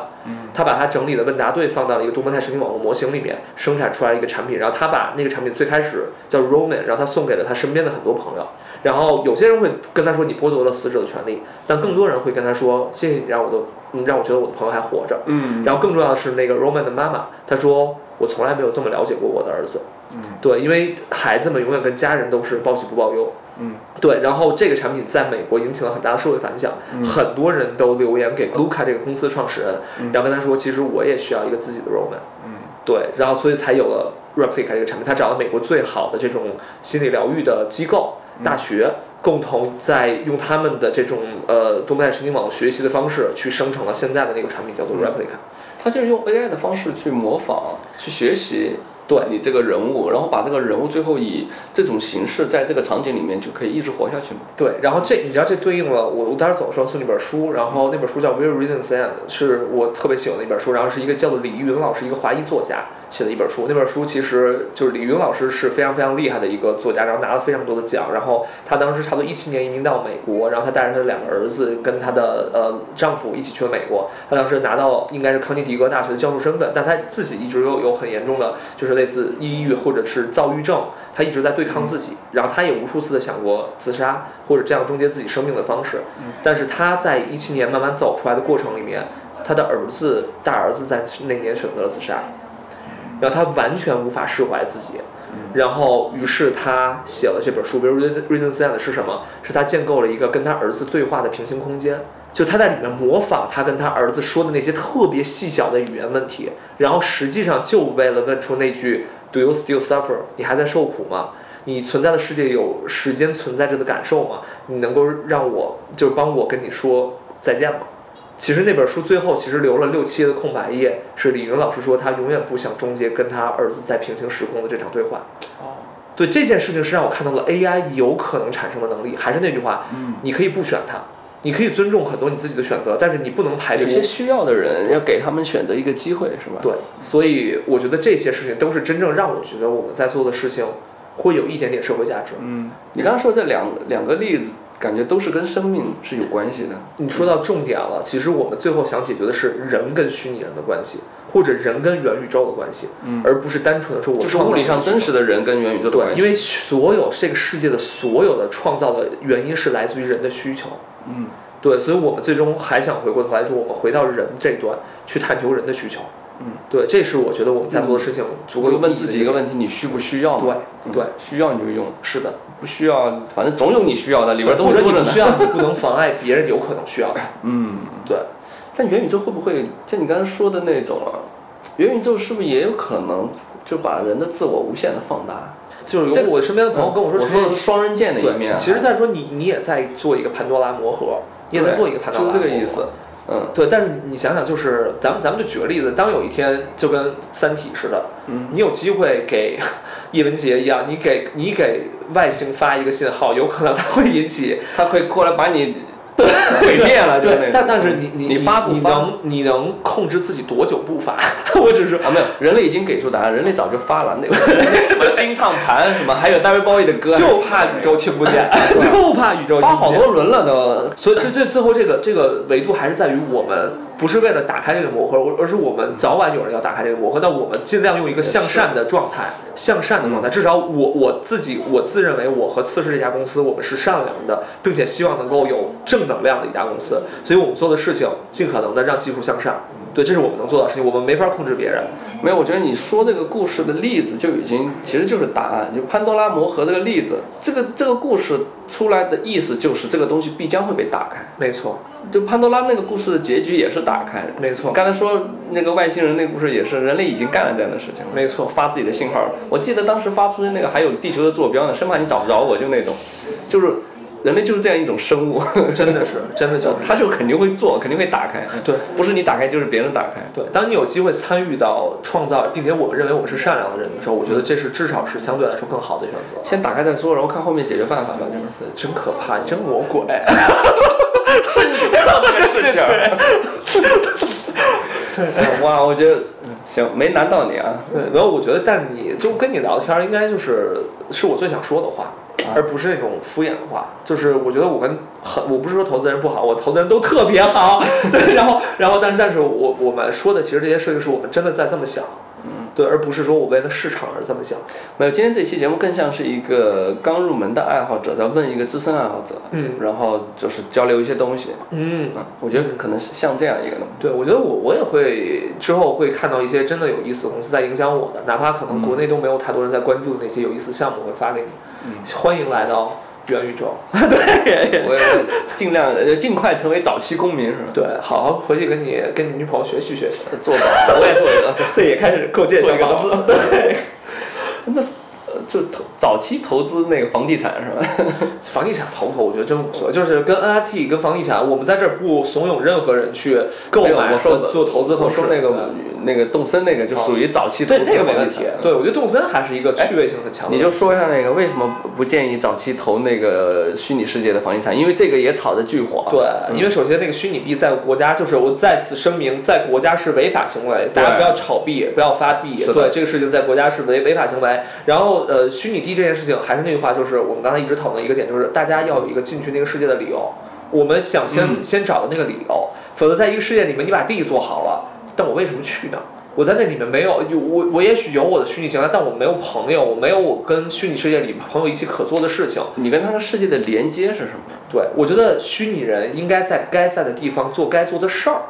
他把他整理的问答对放到了一个多模态神经网络模型里面，生产出来一个产品。然后他把那个产品最开始叫 Roman，然后他送给了他身边的很多朋友。然后有些人会跟他说：“你剥夺了死者的权利。”但更多人会跟他说：“谢谢你让我的，嗯，让我觉得我的朋友还活着。”嗯。然后更重要的是，那个 Roman 的妈妈，她说：“我从来没有这么了解过我的儿子。”嗯。对，因为孩子们永远跟家人都是报喜不报忧。嗯。对，然后这个产品在美国引起了很大的社会反响，很多人都留言给 Luca 这个公司的创始人，然后跟他说：“其实我也需要一个自己的 Roman。”嗯。对，然后所以才有了 Replica 这个产品。他找了美国最好的这种心理疗愈的机构、大学。共同在用他们的这种呃多模态神经网学习的方式，去生成了现在的那个产品，叫做 Replica。它就是用 AI 的方式去模仿、去学习对你这个人物，然后把这个人物最后以这种形式在这个场景里面就可以一直活下去嘛？对，然后这你知道这对应了我我当时走的时候送那本书，然后那本书叫《Where Reasons End》，是我特别喜欢的一本书，然后是一个叫做李玉云老师，一个华裔作家。写的一本书。那本书其实就是李云老师是非常非常厉害的一个作家，然后拿了非常多的奖。然后他当时差不多一七年移民到美国，然后他带着他的两个儿子跟他的呃丈夫一起去了美国。他当时拿到应该是康涅狄格大学的教授身份，但他自己一直有有很严重的，就是类似抑郁或者是躁郁症，他一直在对抗自己。然后他也无数次的想过自杀或者这样终结自己生命的方式。但是他在一七年慢慢走出来的过程里面。他的儿子大儿子在那年选择了自杀，然后他完全无法释怀自己，然后于是他写了这本书。比如《Reason Set》是什么？是他建构了一个跟他儿子对话的平行空间，就他在里面模仿他跟他儿子说的那些特别细小的语言问题，然后实际上就为了问出那句 “Do you still suffer？” 你还在受苦吗？你存在的世界有时间存在着的感受吗？你能够让我就是帮我跟你说再见吗？其实那本书最后其实留了六七页的空白页，是李云老师说他永远不想终结跟他儿子在平行时空的这场对话。哦，对这件事情是让我看到了 AI 有可能产生的能力。还是那句话，嗯，你可以不选它，你可以尊重很多你自己的选择，但是你不能排除。有些需要的人要给他们选择一个机会，是吧？对，所以我觉得这些事情都是真正让我觉得我们在做的事情会有一点点社会价值。嗯，你刚刚说这两两个例子。感觉都是跟生命是有关系的。你说到重点了，其实我们最后想解决的是人跟虚拟人的关系，或者人跟元宇宙的关系，嗯，而不是单纯的说我就是物理上真实的人跟元宇宙的关系。对，因为所有这个世界的所有的创造的原因是来自于人的需求。嗯，对，所以我们最终还想回过头来说，我们回到人这一端去探求人的需求。嗯，对，这是我觉得我们在做的事情。足够问自己一个问题：你需不需要？对，对，需要你就用。是的。不需要，反正总有你需要的，里边都有你需要，你不能妨碍别人有可能需要的。嗯，对。但元宇宙会不会像你刚才说的那种啊？元宇宙是不是也有可能就把人的自我无限的放大？就是有我身边的朋友跟我说，我说的是双刃剑的一面。其实在说你，你也在做一个潘多拉魔盒，你也在做一个潘多拉。就这个意思。嗯，对。但是你想想，就是咱们咱们就举个例子，当有一天就跟《三体》似的，嗯，你有机会给。叶文洁一样，你给你给外星发一个信号，有可能它会引起，它会过来把你 毁灭了。对，但但是你你你发你能你能控制自己多久不发？我只是啊，没有，人类已经给出答案，人类早就发了那个什么金唱盘什么，还有 David Bowie 的歌，就怕宇宙听不见，就怕宇宙发好多轮了都。所以所以最最后这个这个维度还是在于我们。不是为了打开这个魔盒，而而是我们早晚有人要打开这个魔盒。那我们尽量用一个向善的状态，向善的状态。至少我我自己，我自认为我和次世这家公司，我们是善良的，并且希望能够有正能量的一家公司。所以我们做的事情，尽可能的让技术向善。对，这是我们能做到的事情。我们没法控制别人。没有，我觉得你说这个故事的例子就已经其实就是答案。就潘多拉魔盒这个例子，这个这个故事出来的意思就是这个东西必将会被打开。没错。就潘多拉那个故事的结局也是打开，没错。刚才说那个外星人那个故事也是，人类已经干了这样的事情，没错。发自己的信号，我记得当时发出的那个还有地球的坐标呢，生怕你找不着我，就那种，就是人类就是这样一种生物，真的是，真的就是，他就肯定会做，肯定会打开，对，不是你打开就是别人打开，对。当你有机会参与到创造，并且我们认为我们是善良的人的时候，我觉得这是至少是相对来说更好的选择。先打开再说，然后看后面解决办法吧，就是。真可怕，你真魔鬼。是你知道这个事情。行哇，我觉得行，没难到你啊。对，然后我觉得，但你就跟你聊天，应该就是是我最想说的话，而不是那种敷衍的话。就是我觉得我跟很，我不是说投资人不好，我投资人都特别好。对，然后，然后，但是，但是我我们说的其实这些事情是我们真的在这么想。对，而不是说我为了市场而这么想。没有，今天这期节目更像是一个刚入门的爱好者在问一个资深爱好者，嗯，然后就是交流一些东西，嗯，我觉得可能是像这样一个东西。对，我觉得我我也会之后会看到一些真的有意思的公司在影响我的，哪怕可能国内都没有太多人在关注的那些有意思项目，会发给你。嗯，欢迎来到。元宇宙，对，我也尽量尽快成为早期公民，是吧？对，好好回去跟你跟你女朋友学习学习，做到，我也做一个，对，也开始构建小房子，对。那就投早期投资那个房地产是吧？房地产投投，我觉得真不错。就是跟 NFT 跟房地产，我们在这儿不怂恿任何人去购买我说做投资。我说那个那个动森那个就属于早期投那个没问题。对，我觉得动森还是一个趣味性很强。你就说一下那个为什么不建议早期投那个虚拟世界的房地产？因为这个也炒得巨火。对，因为首先那个虚拟币在国家就是我再次声明，在国家是违法行为，大家不要炒币，不要发币。对，这个事情在国家是违违法行为。然后呃，虚拟币这件事情还是那句话，就是我们刚才一直讨论一个点，就是大家要有一个进去那个世界的理由。我们想先先找的那个理由，否则在一个世界里面，你把地做好了，但我为什么去呢？我在那里面没有，我我也许有我的虚拟形象，但我没有朋友，我没有我跟虚拟世界里朋友一起可做的事情。你跟他的世界的连接是什么？对，我觉得虚拟人应该在该在的地方做该做的事儿，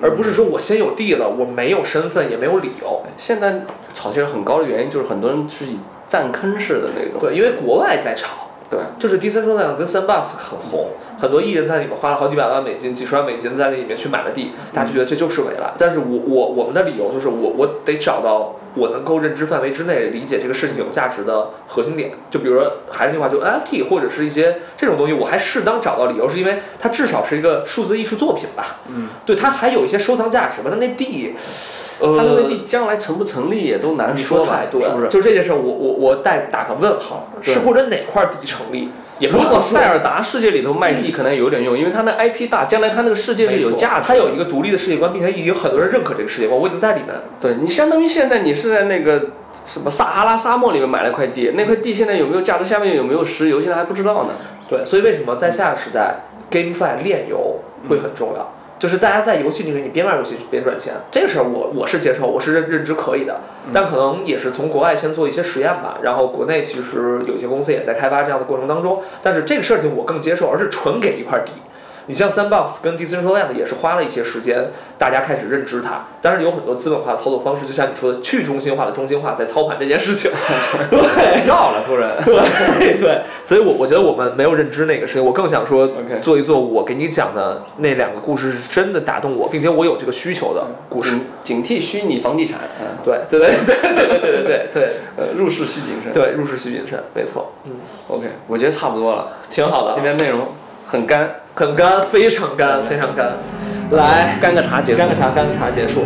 而不是说我先有地了，我没有身份也没有理由。现在炒起来很高的原因就是很多人是以占坑式的那种。对，因为国外在炒。对，就是 Decentraland 跟 Sandbox 很红，很多艺人在里面花了好几百万美金、几十万美金在那里面去买了地，大家就觉得这就是未来。但是我我我们的理由就是我我得找到我能够认知范围之内理解这个事情有价值的核心点。就比如说还是那句话，就 NFT 或者是一些这种东西，我还适当找到理由，是因为它至少是一个数字艺术作品吧。嗯，对，它还有一些收藏价值吧。它那地。他那个地将来成不成立也都难说太多，是不是？就这件事，我我我带打个问号，是或者哪块地成立？如果塞尔达世界里头卖地可能有点用，因为他那 IP 大，将来他那个世界是有价值，他有一个独立的世界观，并且已经很多人认可这个世界观，我已经在里面。对你相当于现在你是在那个什么撒哈拉沙漠里面买了块地，那块地现在有没有价值？下面有没有石油？现在还不知道呢。对，所以为什么在下个时代，GameFi 炼油会很重要？就是大家在游戏里面，你边玩游戏边赚钱，这个事儿我我是接受，我是认认知可以的。但可能也是从国外先做一些实验吧，然后国内其实有些公司也在开发这样的过程当中。但是这个事情我更接受，而是纯给一块地。你像 Sandbox 跟 Decentraland 也是花了一些时间，大家开始认知它。但是有很多资本化操作方式，就像你说的，去中心化的中心化在操盘这件事情。对，要了突然。对对，所以我我觉得我们没有认知那个事情，我更想说做一做我给你讲的那两个故事是真的打动我，并且我有这个需求的故事。警惕虚拟房地产。嗯，对对对对对对对对对，呃，入市需谨慎。对，入市需谨慎，没错。嗯，OK，我觉得差不多了，挺好的。今天内容很干。很干，非常干，非常干。来，干个茶结束。干个茶，干个茶结束。